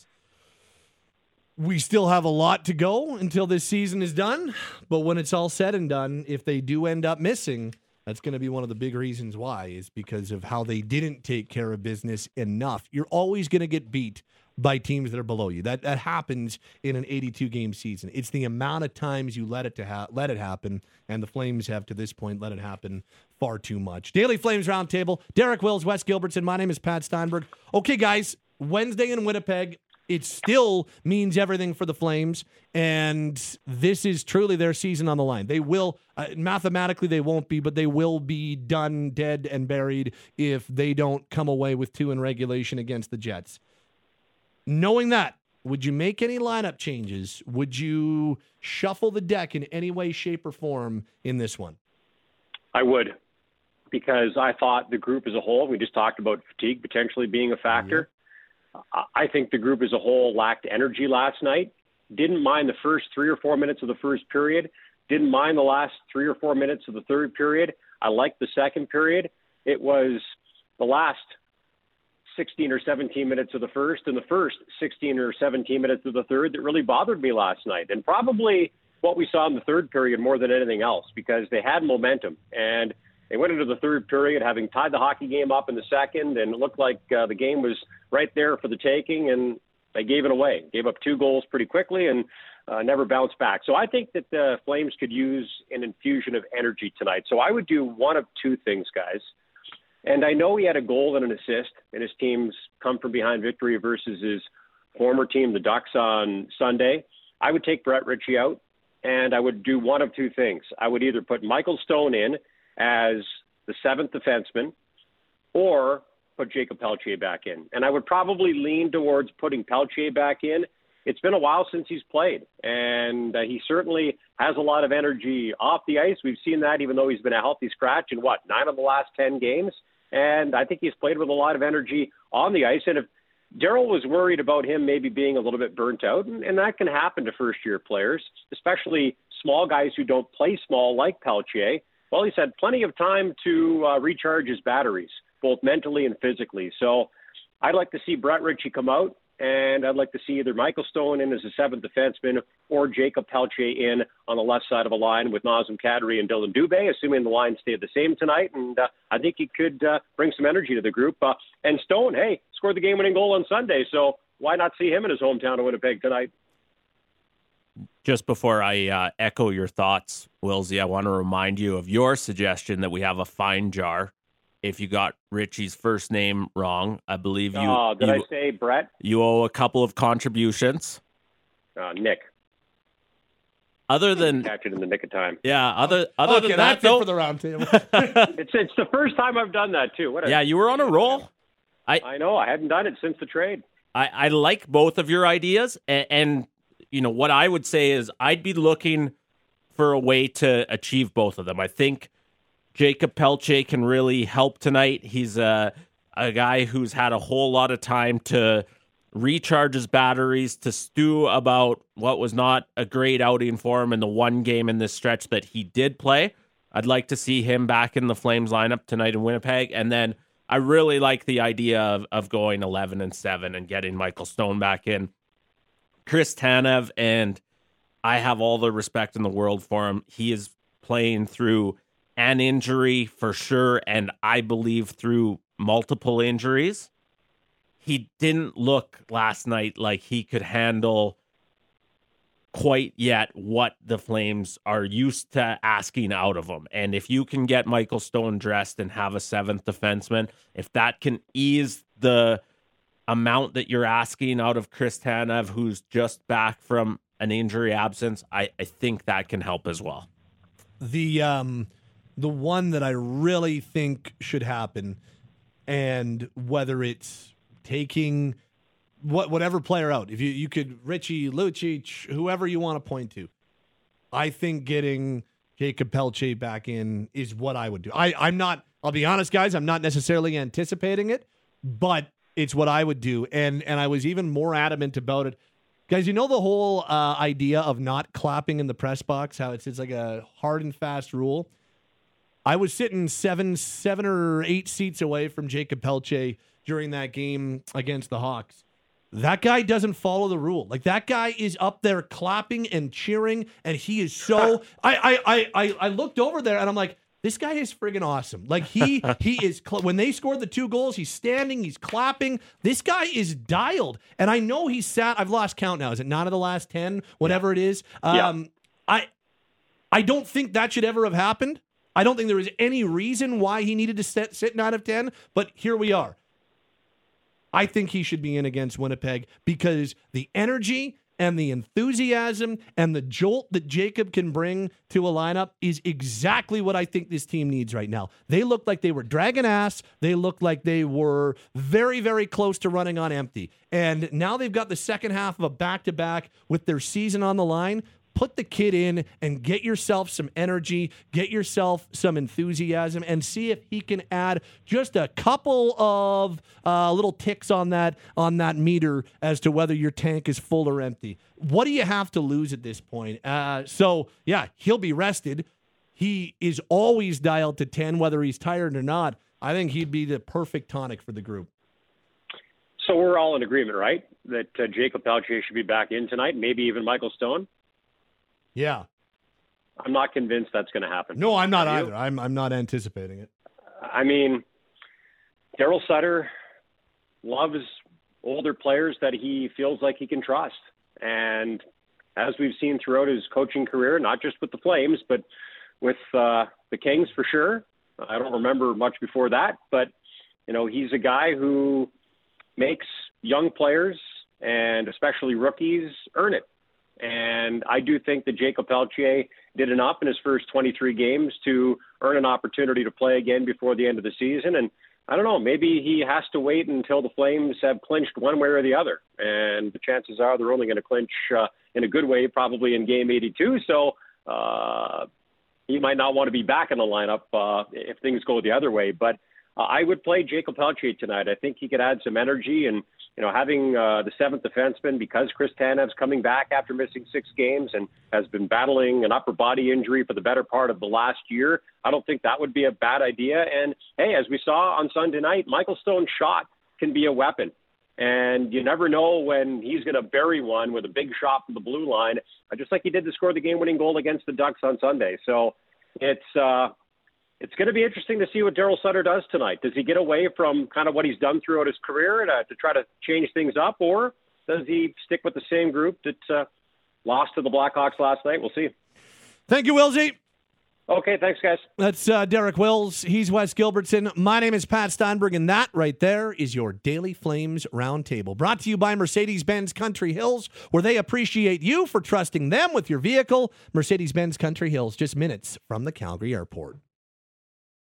we still have a lot to go until this season is done. But when it's all said and done, if they do end up missing, that's going to be one of the big reasons why, is because of how they didn't take care of business enough. You're always going to get beat by teams that are below you. That that happens in an 82 game season. It's the amount of times you let it to ha- let it happen, and the Flames have to this point let it happen far too much. Daily Flames Roundtable. Derek Wills, Wes Gilbertson. My name is Pat Steinberg. Okay, guys. Wednesday in Winnipeg. It still means everything for the Flames, and this is truly their season on the line. They will, uh, mathematically, they won't be, but they will be done, dead, and buried if they don't come away with two in regulation against the Jets. Knowing that, would you make any lineup changes? Would you shuffle the deck in any way, shape, or form in this one? I would, because I thought the group as a whole, we just talked about fatigue potentially being a factor. Mm-hmm. I think the group as a whole lacked energy last night. Didn't mind the first three or four minutes of the first period. Didn't mind the last three or four minutes of the third period. I liked the second period. It was the last 16 or 17 minutes of the first and the first 16 or 17 minutes of the third that really bothered me last night. And probably what we saw in the third period more than anything else because they had momentum and they went into the third period having tied the hockey game up in the second and it looked like uh, the game was right there for the taking and they gave it away. Gave up two goals pretty quickly and uh, never bounced back. So I think that the Flames could use an infusion of energy tonight. So I would do one of two things, guys. And I know he had a goal and an assist in his team's come from behind victory versus his former team, the Ducks, on Sunday. I would take Brett Ritchie out, and I would do one of two things. I would either put Michael Stone in as the seventh defenseman, or put Jakob Pelletier back in. And I would probably lean towards putting Pelletier back in. It's been a while since he's played, and uh, he certainly has a lot of energy off the ice. We've seen that even though he's been a healthy scratch in what, nine of the last 10 games. And I think he's played with a lot of energy on the ice. And if Daryl was worried about him maybe being a little bit burnt out, and, and that can happen to first year players, especially small guys who don't play small like Pelletier. Well, he's had plenty of time to uh, recharge his batteries, both mentally and physically. So I'd like to see Brett Ritchie come out and I'd like to see either Michael Stone in as a seventh defenseman or Jakob Pelletier in on the left side of a line with Nazem Kadri and Dillon Dubé, assuming the line stayed the same tonight. And uh, I think he could uh, bring some energy to the group. Uh, and Stone, hey, scored the game-winning goal on Sunday, so why not see him in his hometown of Winnipeg tonight? Just before I uh, echo your thoughts, Wilsey, I want to remind you of your suggestion that we have a fine jar. If you got Ritchie's first name wrong, I believe you. Oh, did you, I say Brett? You owe a couple of contributions. Uh, Nick. Other than catch it in the nick of time. Yeah. Other other okay, than that, though, for the round table. (laughs) it's it's the first time I've done that too. What a, yeah, you were on a roll. I I know I hadn't done it since the trade. I, I like both of your ideas, and, and you know what I would say is I'd be looking for a way to achieve both of them. I think Jakob Pelletier can really help tonight. He's a a guy who's had a whole lot of time to recharge his batteries, to stew about what was not a great outing for him in the one game in this stretch that he did play. I'd like to see him back in the Flames lineup tonight in Winnipeg, and then I really like the idea of, of going 11 and 7 and getting Michael Stone back in. Chris Tanev, and I have all the respect in the world for him. He is playing through an injury for sure, and I believe through multiple injuries. He didn't look last night like he could handle quite yet what the Flames are used to asking out of him. And if you can get Michael Stone dressed and have a seventh defenseman, if that can ease the amount that you're asking out of Chris Tanev, who's just back from an injury absence, I, I think that can help as well. the um the one that I really think should happen, and whether it's taking what whatever player out, if you you could Ritchie Lucic, whoever you want to point to, I think getting Jakob Pelletier back in is what I would do. I I'm not. I'll be honest, guys. I'm not necessarily anticipating it, but it's what I would do, and and I was even more adamant about it. Guys, you know the whole uh, idea of not clapping in the press box, how it's it's like a hard and fast rule. I was sitting seven, seven or eight seats away from Jakob Pelletier during that game against the Hawks. That guy doesn't follow the rule. Like that guy is up there clapping and cheering, and he is so. (laughs) I I I I, I looked over there and I'm like, this guy is friggin' awesome. Like he (laughs) he is cl- when they scored the two goals, he's standing, he's clapping. This guy is dialed, and I know he's sat. I've lost count now. Is it nine of the last ten? Whatever it is. Yeah. Um, I I don't think that should ever have happened. I don't think there was any reason why he needed to sit, sit nine of 10, but here we are. I think he should be in against Winnipeg because the energy and the enthusiasm and the jolt that Jacob can bring to a lineup is exactly what I think this team needs right now. They looked like they were dragging ass. They looked like they were very, very close to running on empty. And now they've got the second half of a back to back with their season on the line put the kid in and get yourself some energy, get yourself some enthusiasm, and see if he can add just a couple of uh, little ticks on that on that meter as to whether your tank is full or empty. What do you have to lose at this point? Uh, so yeah, he'll be rested. He is always dialed to ten, whether he's tired or not. I think he'd be the perfect tonic for the group. So we're all in agreement, right? That uh, Jakob Pelletier should be back in tonight, maybe even Michael Stone. Yeah. I'm not convinced that's going to happen. No, I'm not Are you? either. I'm I'm not anticipating it. I mean, Daryl Sutter loves older players that he feels like he can trust. And as we've seen throughout his coaching career, not just with the Flames, but with uh, the Kings for sure. I don't remember much before that, but you know, he's a guy who makes young players and especially rookies earn it. And I do think that Jakob Pelletier did enough in his first 23 games to earn an opportunity to play again before the end of the season. And I don't know, maybe he has to wait until the Flames have clinched one way or the other. And the chances are they're only going to clinch uh, in a good way, probably in game 82. So uh, he might not want to be back in the lineup uh, if things go the other way. But uh, I would play Jakob Pelletier tonight. I think he could add some energy and you know, having uh, the seventh defenseman because Chris Tanev's coming back after missing six games and has been battling an upper body injury for the better part of the last year, I don't think that would be a bad idea. And hey, as we saw on Sunday night, Michael Stone's shot can be a weapon. And you never know when he's going to bury one with a big shot from the blue line, just like he did to score the game-winning goal against the Ducks on Sunday. So it's uh, it's going to be interesting to see what Daryl Sutter does tonight. Does he get away from kind of what he's done throughout his career to, to try to change things up, or does he stick with the same group that uh, lost to the Blackhawks last night. We'll see. Thank you, Wilsey. Okay, thanks, guys. That's uh, Derek Wills. He's Wes Gilbertson. My name is Pat Steinberg, and that right there is your Daily Flames Roundtable. Brought to you by Mercedes Benz Country Hills, where they appreciate you for trusting them with your vehicle. Mercedes Benz Country Hills, just minutes from the Calgary airport.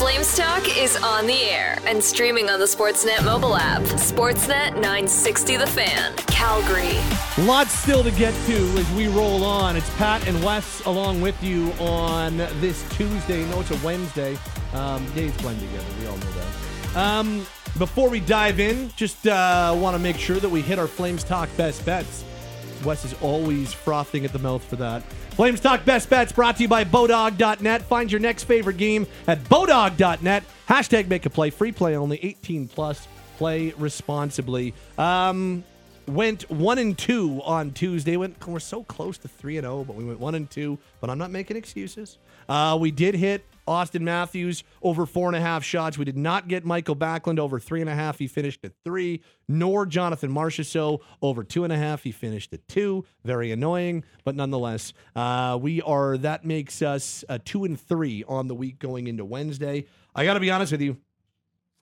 Flames Talk is on the air and streaming on the Sportsnet mobile app. Sportsnet 960 The Fan, Calgary. Lots still to get to as we roll on. It's Pat and Wes along with you on this Tuesday. No, it's a Wednesday. Um, days blend together. We all know that. Um, before we dive in, just uh, want to make sure that we hit our Flames Talk best bets. Wes is always frothing at the mouth for that. Flames Talk Best Bets brought to you by Bodog.net. Find your next favorite game at Bodog.net. Hashtag make a play. Free play only. 18 plus. Play responsibly. Um, went one and two on Tuesday. Went we're so close to three and zero, but we went one and two. But I'm not making excuses. Uh, we did hit Auston Matthews over four and a half shots. We did not get Mikael Backlund over three and a half. He finished at three, nor Jonathan Marchessault over two and a half. He finished at two. Very annoying, but nonetheless, uh, we are. That makes us uh, two and three on the week going into Wednesday. I got to be honest with you.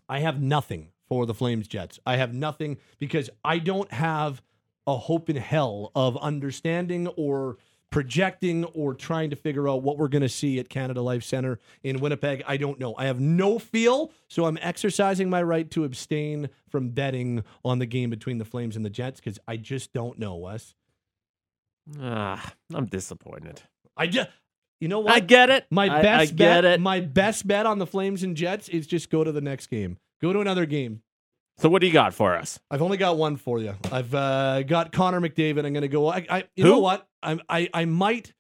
I have nothing for the Flames Jets. I have nothing because I don't have a hope in hell of understanding or projecting or trying to figure out what we're going to see at Canada Life Center in Winnipeg. I don't know. I have no feel, so I'm exercising my right to abstain from betting on the game between the Flames and the Jets because I just don't know, Wes. Ah, I'm disappointed. I just. You know what? I get it. My I- best I bet. it. My best bet on the Flames and Jets is just go to the next game. Go to another game. So what do you got for us? I've only got one for you. I've uh, got Connor McDavid. I'm going to go. I, I you Who? know what? I'm, I I might.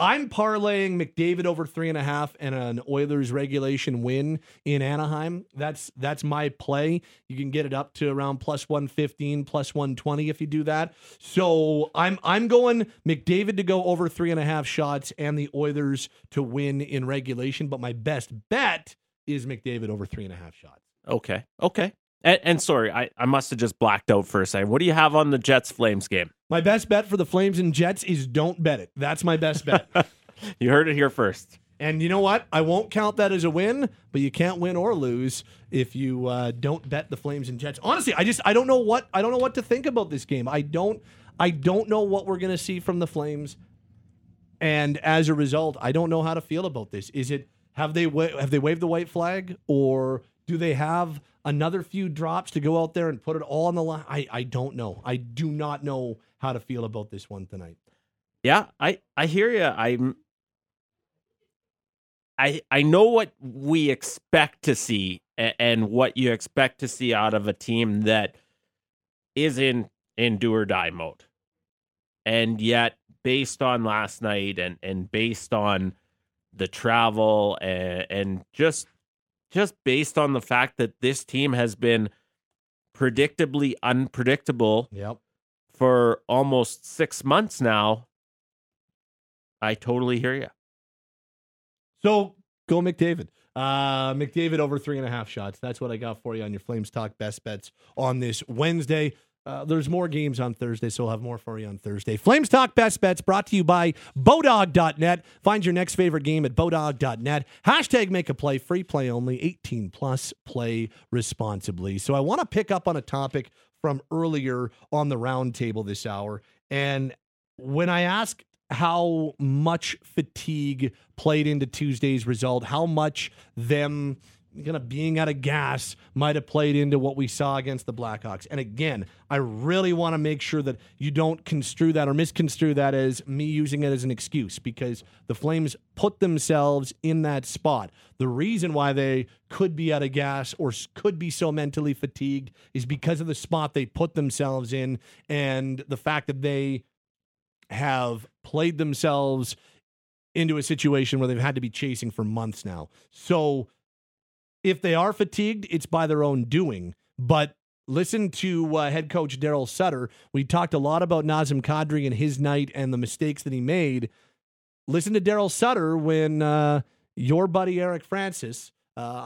I'm parlaying McDavid over three and a half and an Oilers regulation win in Anaheim. That's that's my play. You can get it up to around plus one fifteen, plus one twenty if you do that. So I'm I'm going McDavid to go over three and a half shots and the Oilers to win in regulation. But my best bet is McDavid over three and a half shots. Okay. Okay. And, and sorry, I, I must have just blacked out for a second. What do you have on the Jets Flames game? My best bet for the Flames and Jets is don't bet it. That's my best bet. (laughs) You heard it here first. and you know what? I won't count that as a win, but you can't win or lose if you uh, don't bet the Flames and Jets. Honestly, I just I don't know what I don't know what to think about this game. I don't I don't know what we're going to see from the Flames. And as a result, I don't know how to feel about this. Is it have they wa- have they waved the white flag or do they have another few drops to go out there and put it all on the line? I I don't know. I do not know how to feel about this one tonight. Yeah, I I hear you. I'm I I know what we expect to see and what you expect to see out of a team that is in in do or die mode. And yet based on last night and and based on the travel and, and just just based on the fact that this team has been predictably unpredictable Yep. for almost six months now. I totally hear you. So go McDavid. Uh, McDavid over three and a half shots. That's what I got for you on your Flames Talk best bets on this Wednesday. Uh, there's more games on Thursday, so we'll have more for you on Thursday. Flames Talk Best Bets brought to you by Bodog.net. Find your next favorite game at Bodog.net. Hashtag make a play, free play only, 18 plus, play responsibly. So I want to pick up on a topic from earlier on the roundtable this hour. And when I asked how much fatigue played into Tuesday's result, how much them kind of being out of gas might have played into what we saw against the Blackhawks. And again, I really want to make sure that you don't construe that or misconstrue that as me using it as an excuse because the Flames put themselves in that spot. The reason why they could be out of gas or could be so mentally fatigued is because of the spot they put themselves in and the fact that they have played themselves into a situation where they've had to be chasing for months now. So if they are fatigued, it's by their own doing. But listen to uh, head coach Daryl Sutter. We talked a lot about Nazem Kadri and his night and the mistakes that he made. Listen to Daryl Sutter when uh, your buddy Eric Francis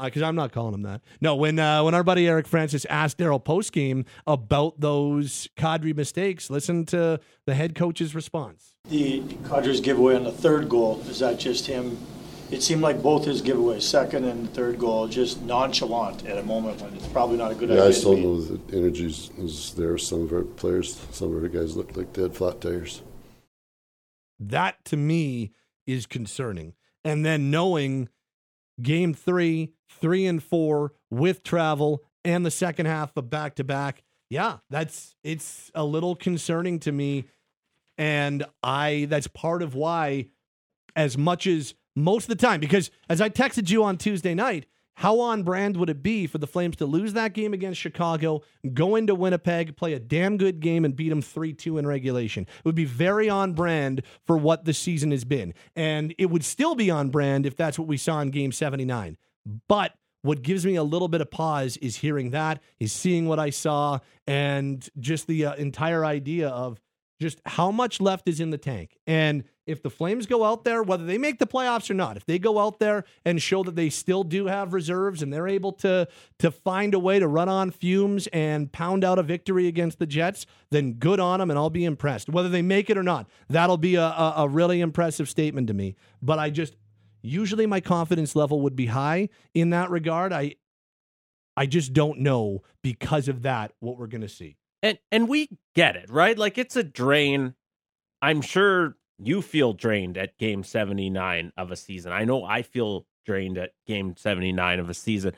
because uh, I'm not calling him that. No, when uh, when our buddy Eric Francis asked Daryl post game about those Kadri mistakes, listen to the head coach's response. The Kadri's giveaway on the third goal is that just him? It seemed like both his giveaways, second and third goal, just nonchalant at a moment when it's probably not a good yeah, idea. I still know the energy is there. Some of our players, some of our guys look like dead flat tires. That to me is concerning. And then knowing game three, three and four with travel and the second half of back to back. Yeah, that's it's a little concerning to me. And I that's part of why, as much as most of the time, because as I texted you on Tuesday night, how on brand would it be for the Flames to lose that game against Chicago, go into Winnipeg, play a damn good game, and beat them 3 2 in regulation? It would be very on brand for what the season has been. And it would still be on brand if that's what we saw in game 79. But what gives me a little bit of pause is hearing that, is seeing what I saw, and just the uh, entire idea of just how much left is in the tank. And if the Flames go out there, whether they make the playoffs or not, if they go out there and show that they still do have reserves and they're able to to find a way to run on fumes and pound out a victory against the Jets, then good on them, and I'll be impressed. Whether they make it or not, that'll be a, a, a really impressive statement to me. But I just usually my confidence level would be high in that regard. I I just don't know because of that what we're to see. And and we get it, right? Like it's a drain. I'm sure you feel drained at game 79 of a season. I know I feel drained at game 79 of a season.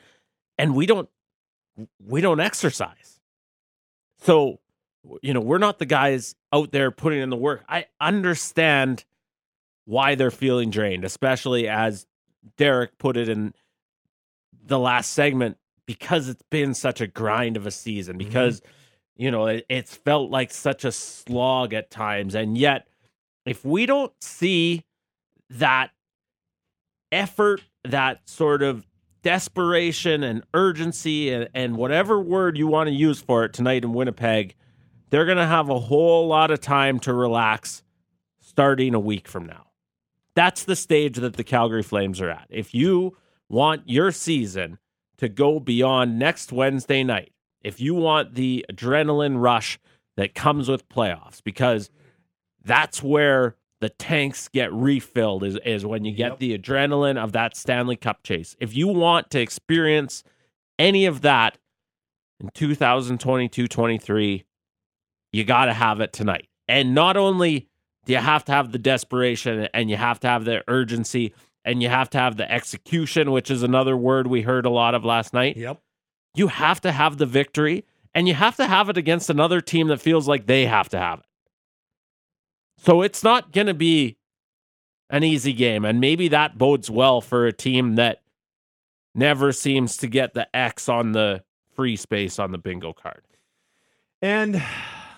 And we don't we don't exercise. So, you know, we're not the guys out there putting in the work. I understand why they're feeling drained, especially as Derek put it in the last segment because it's been such a grind of a season because mm-hmm. you know it, it's felt like such a slog at times and yet if we don't see that effort that sort of desperation and urgency and, and whatever word you want to use for it tonight in winnipeg they're going to have a whole lot of time to relax starting a week from now. That's the stage that the calgary flames are at. If you want your season to go beyond next Wednesday night, if you want the adrenaline rush that comes with playoffs, because that's where the tanks get refilled is, is when you get yep. the adrenaline of that Stanley Cup chase. If you want to experience any of that in 2022 23, you got to have it tonight. And not only do you have to have the desperation and you have to have the urgency and you have to have the execution, which is another word we heard a lot of last night. Yep. You have to have the victory, and you have to have it against another team that feels like they have to have it. So it's not going to be an easy game, and maybe that bodes well for a team that never seems to get the X on the free space on the bingo card. And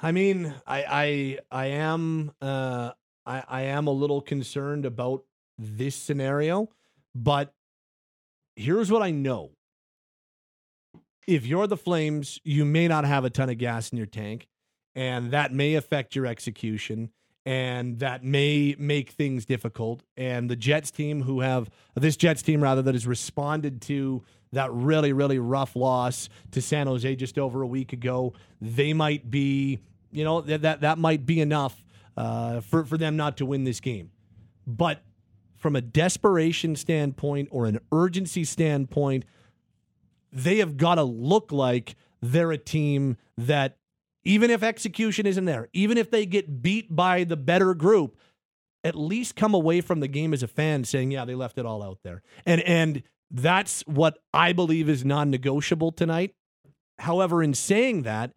I mean, I I I am uh I, I am a little concerned about this scenario, but here's what I know. If you're the Flames, you may not have a ton of gas in your tank, and that may affect your execution, and that may make things difficult. And the Jets team, who have this Jets team rather, that has responded to that really, really rough loss to San Jose just over a week ago, they might be, you know, that that, that might be enough uh, for for them not to win this game. But from a desperation standpoint or an urgency standpoint, they have got to look like they're a team that, even if execution isn't there, even if they get beat by the better group, at least come away from the game as a fan saying, "Yeah, they left it all out there." And and that's what I believe is non-negotiable tonight. However, in saying that,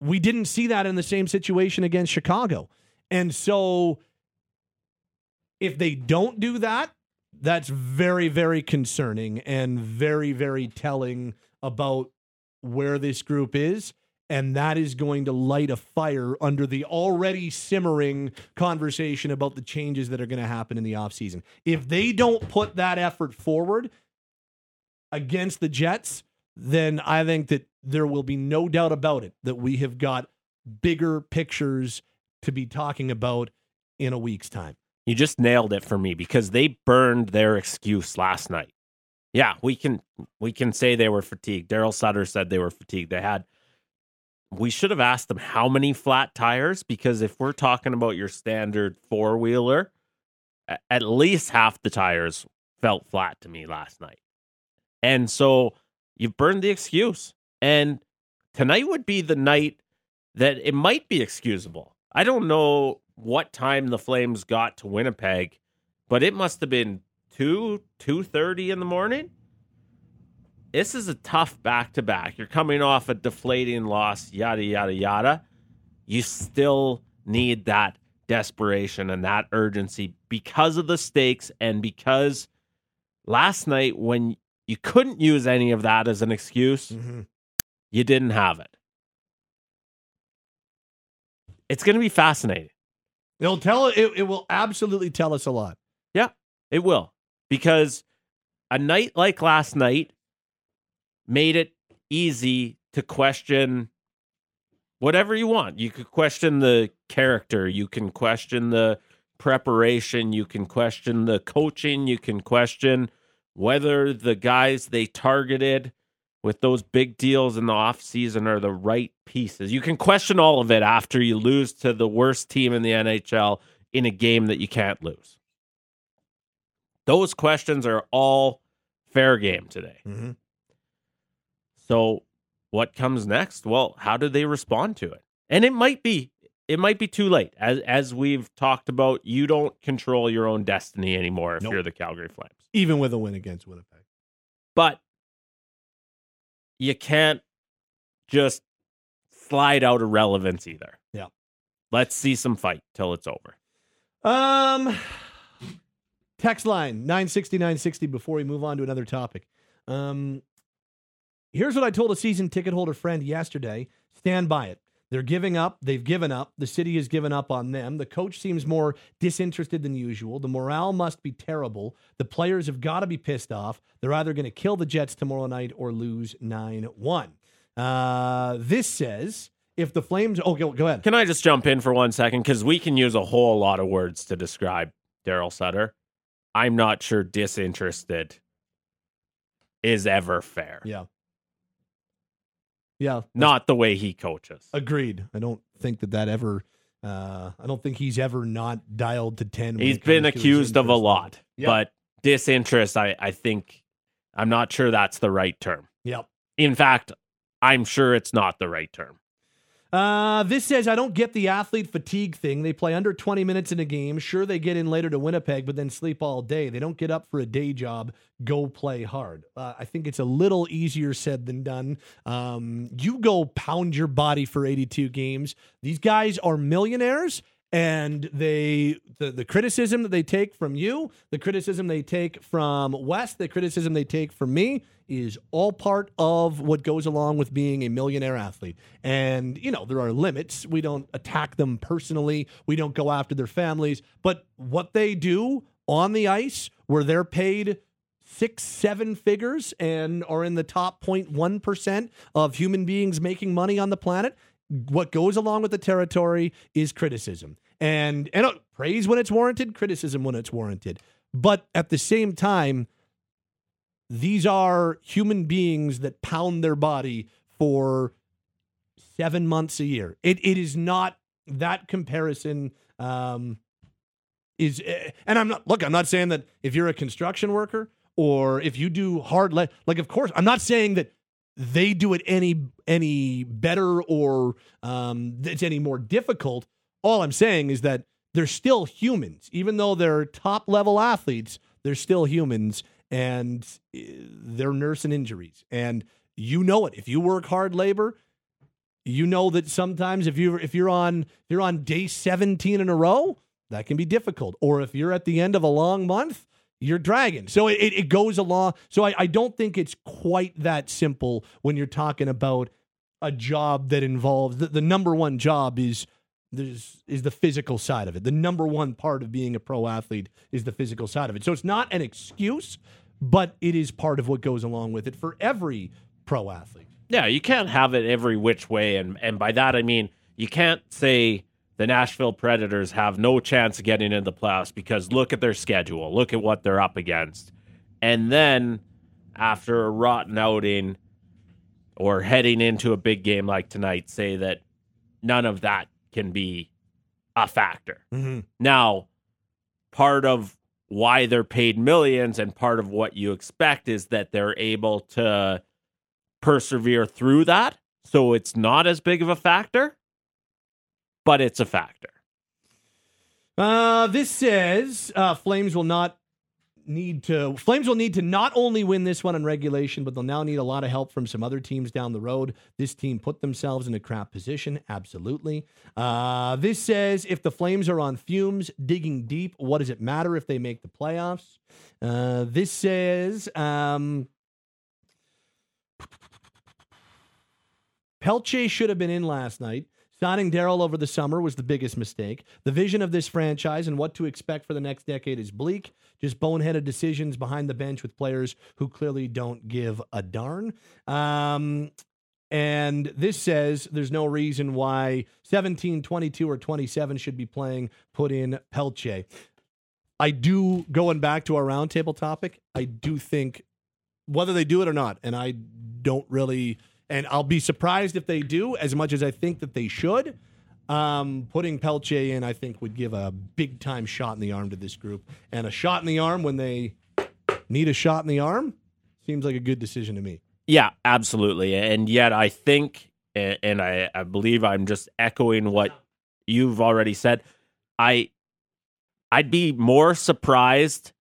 we didn't see that in the same situation against Chicago. And so if they don't do that, that's very, very concerning and very, very telling about where this group is And that is going to light a fire under the already simmering conversation about the changes that are going to happen in the offseason. If they don't put that effort forward against the Jets, then I think that there will be no doubt about it that we have got bigger pictures to be talking about in a week's time. You just nailed it for me because they burned their excuse last night. Yeah, we can we can say they were fatigued. Daryl Sutter said they were fatigued. They had we should have asked them how many flat tires because if we're talking about your standard four wheeler, at least half the tires felt flat to me last night. And so you've burned the excuse. And tonight would be the night that it might be excusable. I don't know what time the Flames got to Winnipeg, but it must have been two two thirty in the morning. This is a tough back to back. You're coming off a deflating loss, yada yada yada. You still need that desperation and that urgency because of the stakes and because last night when you couldn't use any of that as an excuse, mm-hmm. you didn't have it. It's going to be fascinating. It'll tell it, it will absolutely tell us a lot. Yeah, it will. Because a night like last night made it easy to question whatever you want. You could question the character, you can question the preparation, you can question the coaching, you can question whether the guys they targeted with those big deals in the offseason are the right pieces. You can question all of it after you lose to the worst team in the NHL in a game that you can't lose. Those questions are all fair game today. Mm-hmm. So, what comes next? Well, how do they respond to it? And it might be it might be too late. As as we've talked about, you don't control your own destiny anymore if Nope. you're the Calgary Flames. Even with a win against Winnipeg. But you can't just slide out of relevance either. Yeah. Let's see some fight till it's over. Um, text line 960 960 before we move on to another topic. Um, here's what I told a season ticket holder friend yesterday. Stand by it. They're giving up. They've given up. The city has given up on them. The coach seems more disinterested than usual. The morale must be terrible. The players have got to be pissed off. They're either going to kill the Jets tomorrow night or lose 9 1. Uh, this says if the Flames. Oh, go, go ahead. Can I just jump in for one second? Because we can use a whole lot of words to describe Daryl Sutter. I'm not sure disinterested is ever fair. Yeah. Yeah. Not the way he coaches. Agreed. I don't think that that ever. Uh, I don't think he's ever not dialed to ten. He's been comes to his accused of a lot, Yep. but disinterest, I, I think, I'm not sure that's the right term. Yep. In fact, I'm sure it's not the right term. Uh, this says I don't get the athlete fatigue thing. They play under 20 minutes in a game. Sure, they get in later to Winnipeg, but then sleep all day. They don't get up for a day job. Go play hard. Uh, I think it's a little easier said than done. Um, you go pound your body for 82 games. These guys are millionaires. And they the, the criticism that they take from you, the criticism they take from Wes, the criticism they take from me is all part of what goes along with being a millionaire athlete. And, you know, there are limits. We don't attack them personally, we don't go after their families. But what they do on the ice, where they're paid six, seven figures and are in the top 0.1% of human beings making money on the planet, what goes along with the territory is criticism. And, and uh, praise when it's warranted, criticism when it's warranted. But at the same time, these are human beings that pound their body for seven months a year. It it is not that comparison. Um, is eh, and I'm not look. I'm not saying that if you're a construction worker or if you do hard le- like of course I'm not saying that they do it any any better or um, it's any more difficult. All I'm saying is that they're still humans, even though they're top level athletes. They're still humans, and eh, they're nursing injuries. And you know it. If you work hard labor, you know that sometimes if you if you're on if you're on day 17 in a row, that can be difficult. Or if you're at the end of a long month, you're dragging. So it, it goes along. So I, I don't think it's quite that simple when you're talking about a job that involves the, the number one job is there's is the physical side of it. The number one part of being a pro athlete is the physical side of it. So it's not an excuse, but it is part of what goes along with it for every pro athlete. Yeah, you can't have it every which way, and and by that I mean you can't say the Nashville Predators have no chance of getting into the playoffs because look at their schedule, look at what they're up against, and then after a rotten outing or heading into a big game like tonight, say that none of that can be a factor. Mm-hmm. Now, part of why they're paid millions and part of what you expect is that they're able to persevere through that. So it's not as big of a factor, but it's a factor. Uh, this says uh, Flames will not need to Flames will need to not only win this one in regulation, but they'll now need a lot of help from some other teams down the road. This team put themselves in a crap position, absolutely. Uh, this says if the Flames are on fumes, digging deep, what does it matter if they make the playoffs? Uh, this says um, Pelletier should have been in last night. Signing Daryl over the summer was the biggest mistake. The vision of this franchise and what to expect for the next decade is bleak. Just boneheaded decisions behind the bench with players who clearly don't give a darn. Um, and this says there's no reason why 17, 22, or 27 should be playing. Put in Pelletier. I do, going back to our roundtable topic, I do think whether they do it or not, and I don't really and I'll be surprised if they do, as much as I think that they should. Um, putting Pelletier in, I think, would give a big time shot in the arm to this group. And a shot in the arm when they need a shot in the arm seems like a good decision to me. Yeah, absolutely. And yet, I think, and I, I believe I'm just echoing what you've already said. I, I'd be more surprised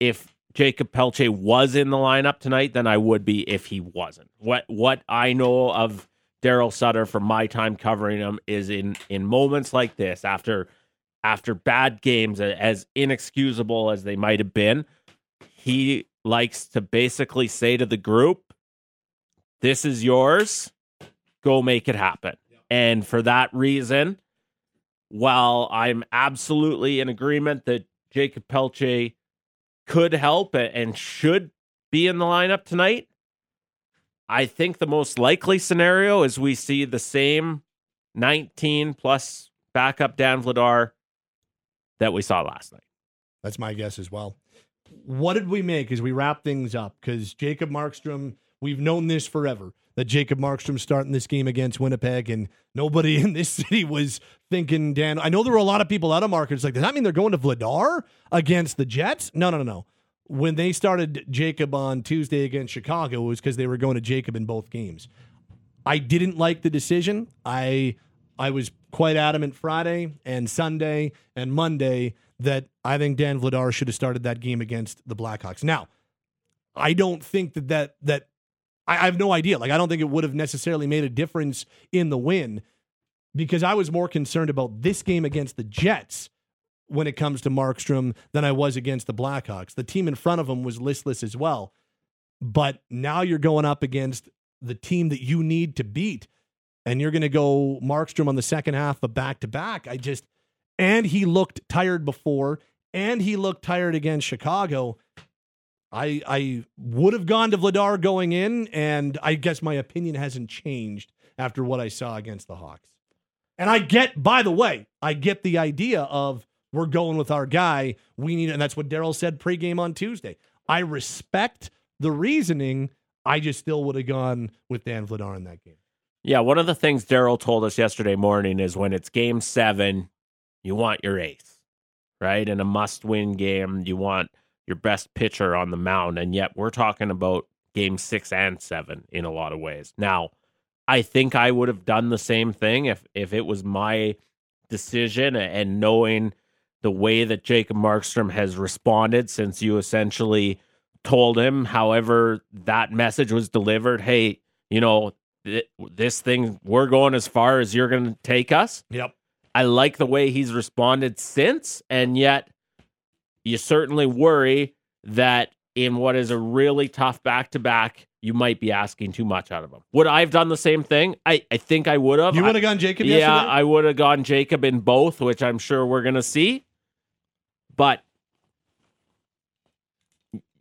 if Jakob Pelletier was in the lineup tonight than I would be if he wasn't. What what I know of Daryl Sutter from my time covering him is in in moments like this after after bad games as inexcusable as they might have been, he likes to basically say to the group, "This is yours. Go make it happen." And for that reason, while I'm absolutely in agreement that Jakob Pelletier could help and should be in the lineup tonight. I think the most likely scenario is we see the same 19 plus backup Dan Vladar that we saw last night. That's my guess as well. What did we make as we wrap things up? Because Jacob Markstrom, we've known this forever that Jacob Markstrom starting this game against Winnipeg, and nobody (laughs) in this city was thinking, Dan. I know there were a lot of people out of markets like, does that mean they're going to Vladar against the Jets? No, no, no, no. When they started Jacob on Tuesday against Chicago, it was because they were going to Jacob in both games. I didn't like the decision. I I was quite adamant Friday and Sunday and Monday that I think Dan Vladar should have started that game against the Blackhawks. Now, I don't think that that that I, I have no idea. Like I don't think it would have necessarily made a difference in the win because I was more concerned about this game against the Jets when it comes to Markstrom than I was against the Blackhawks. The team in front of him was listless as well. But now you're going up against the team that you need to beat and you're going to go Markstrom on the second half of back to back. I just and he looked tired before and he looked tired against Chicago. I I would have gone to Vladar going in, and I guess my opinion hasn't changed after what I saw against the Hawks. And I get, by the way, I get the idea of we're going with our guy. We need, and that's what Daryl said pregame on Tuesday. I respect the reasoning. I just still would have gone with Dan Vladar in that game. Yeah, one of the things Daryl told us yesterday morning is when it's game seven, you want your ace, right? In a must win game, you want your best pitcher on the mound. And yet we're talking about game six and seven in a lot of ways. Now, I think I would have done the same thing if if it was my decision and knowing the way that Jacob Markstrom has responded since you essentially told him, however that message was delivered, hey, you know, th- this thing we're going as far as you're going to take us. Yep. I like the way he's responded since and yet you certainly worry that in what is a really tough back to back, you might be asking too much out of him. Would I have done the same thing? I, I think I would have. You would have gone Jacob Yeah, yesterday? I would have gone Jacob in both, which I'm sure we're going to see. But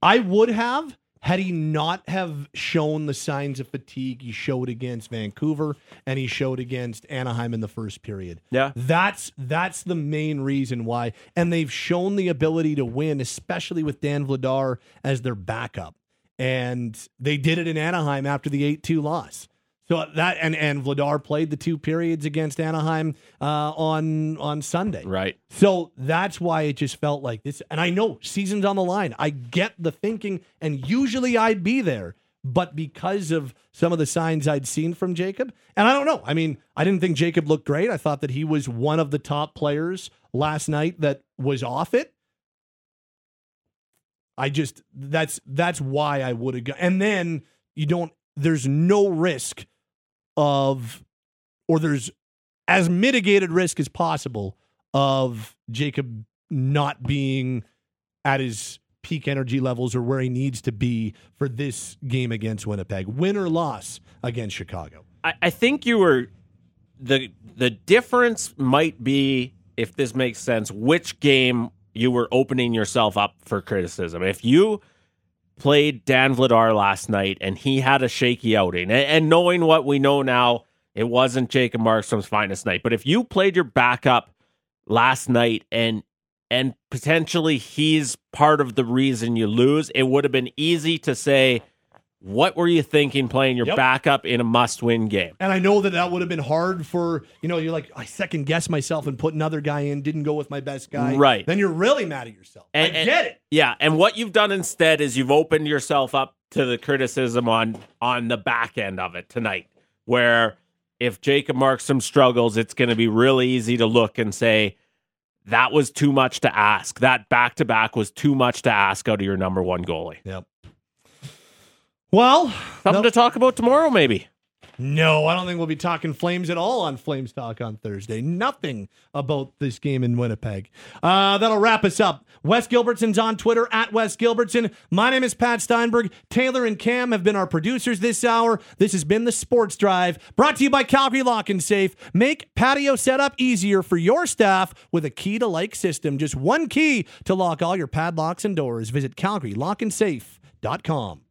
I would have had he not have shown the signs of fatigue he showed against Vancouver and he showed against Anaheim in the first period. Yeah. That's that's the main reason why. And they've shown the ability to win, especially with Dan Vladar as their backup. And they did it in Anaheim after the 8-2 loss. So that and and Vladar played the two periods against Anaheim uh, on on Sunday. Right. So that's why it just felt like this. And I know season's on the line. I get the thinking, and usually I'd be there. But because of some of the signs I'd seen from Jacob, and I don't know. I mean, I didn't think Jacob looked great. I thought that he was one of the top players last night that was off it. I just that's that's why I would have gone. And then you don't. There's no risk of, or there's as mitigated risk as possible of Jacob not being at his peak energy levels or where he needs to be for this game against Winnipeg, win or loss against Chicago. I, I think you were the the difference might be if this makes sense which game you were opening yourself up for criticism if you played dan vladar last night and he had a shaky outing. And, and knowing what we know now it wasn't jacob markstrom's finest night. But if you played your backup last night and and potentially he's part of the reason you lose it would have been easy to say what were you thinking playing your Yep. backup in a must-win game And I know that that would have been hard for, you know, you're like, I second guess myself and put another guy in, didn't go with my best guy. Right. Then you're really mad at yourself. And- I and- get it. Yeah, and what you've done instead is you've opened yourself up to the criticism on on the back end of it tonight, where if Jacob Markstrom struggles, it's going to be really easy to look and say that was too much to ask. That back to back was too much to ask out of your number one goalie. Yep. Well, something to talk about tomorrow, maybe. No, I don't think we'll be talking Flames at all on Flames Talk on Thursday. Nothing about this game in Winnipeg. Uh, that'll wrap us up. Wes Gilbertson's on Twitter at Wes Gilbertson. My name is Pat Steinberg. Taylor and Cam have been our producers this hour. This has been the Sports Drive, brought to you by Calgary Lock and Safe. Make patio setup easier for your staff with a key to like system. Just one key to lock all your padlocks and doors. Visit CalgaryLockandSafe.com.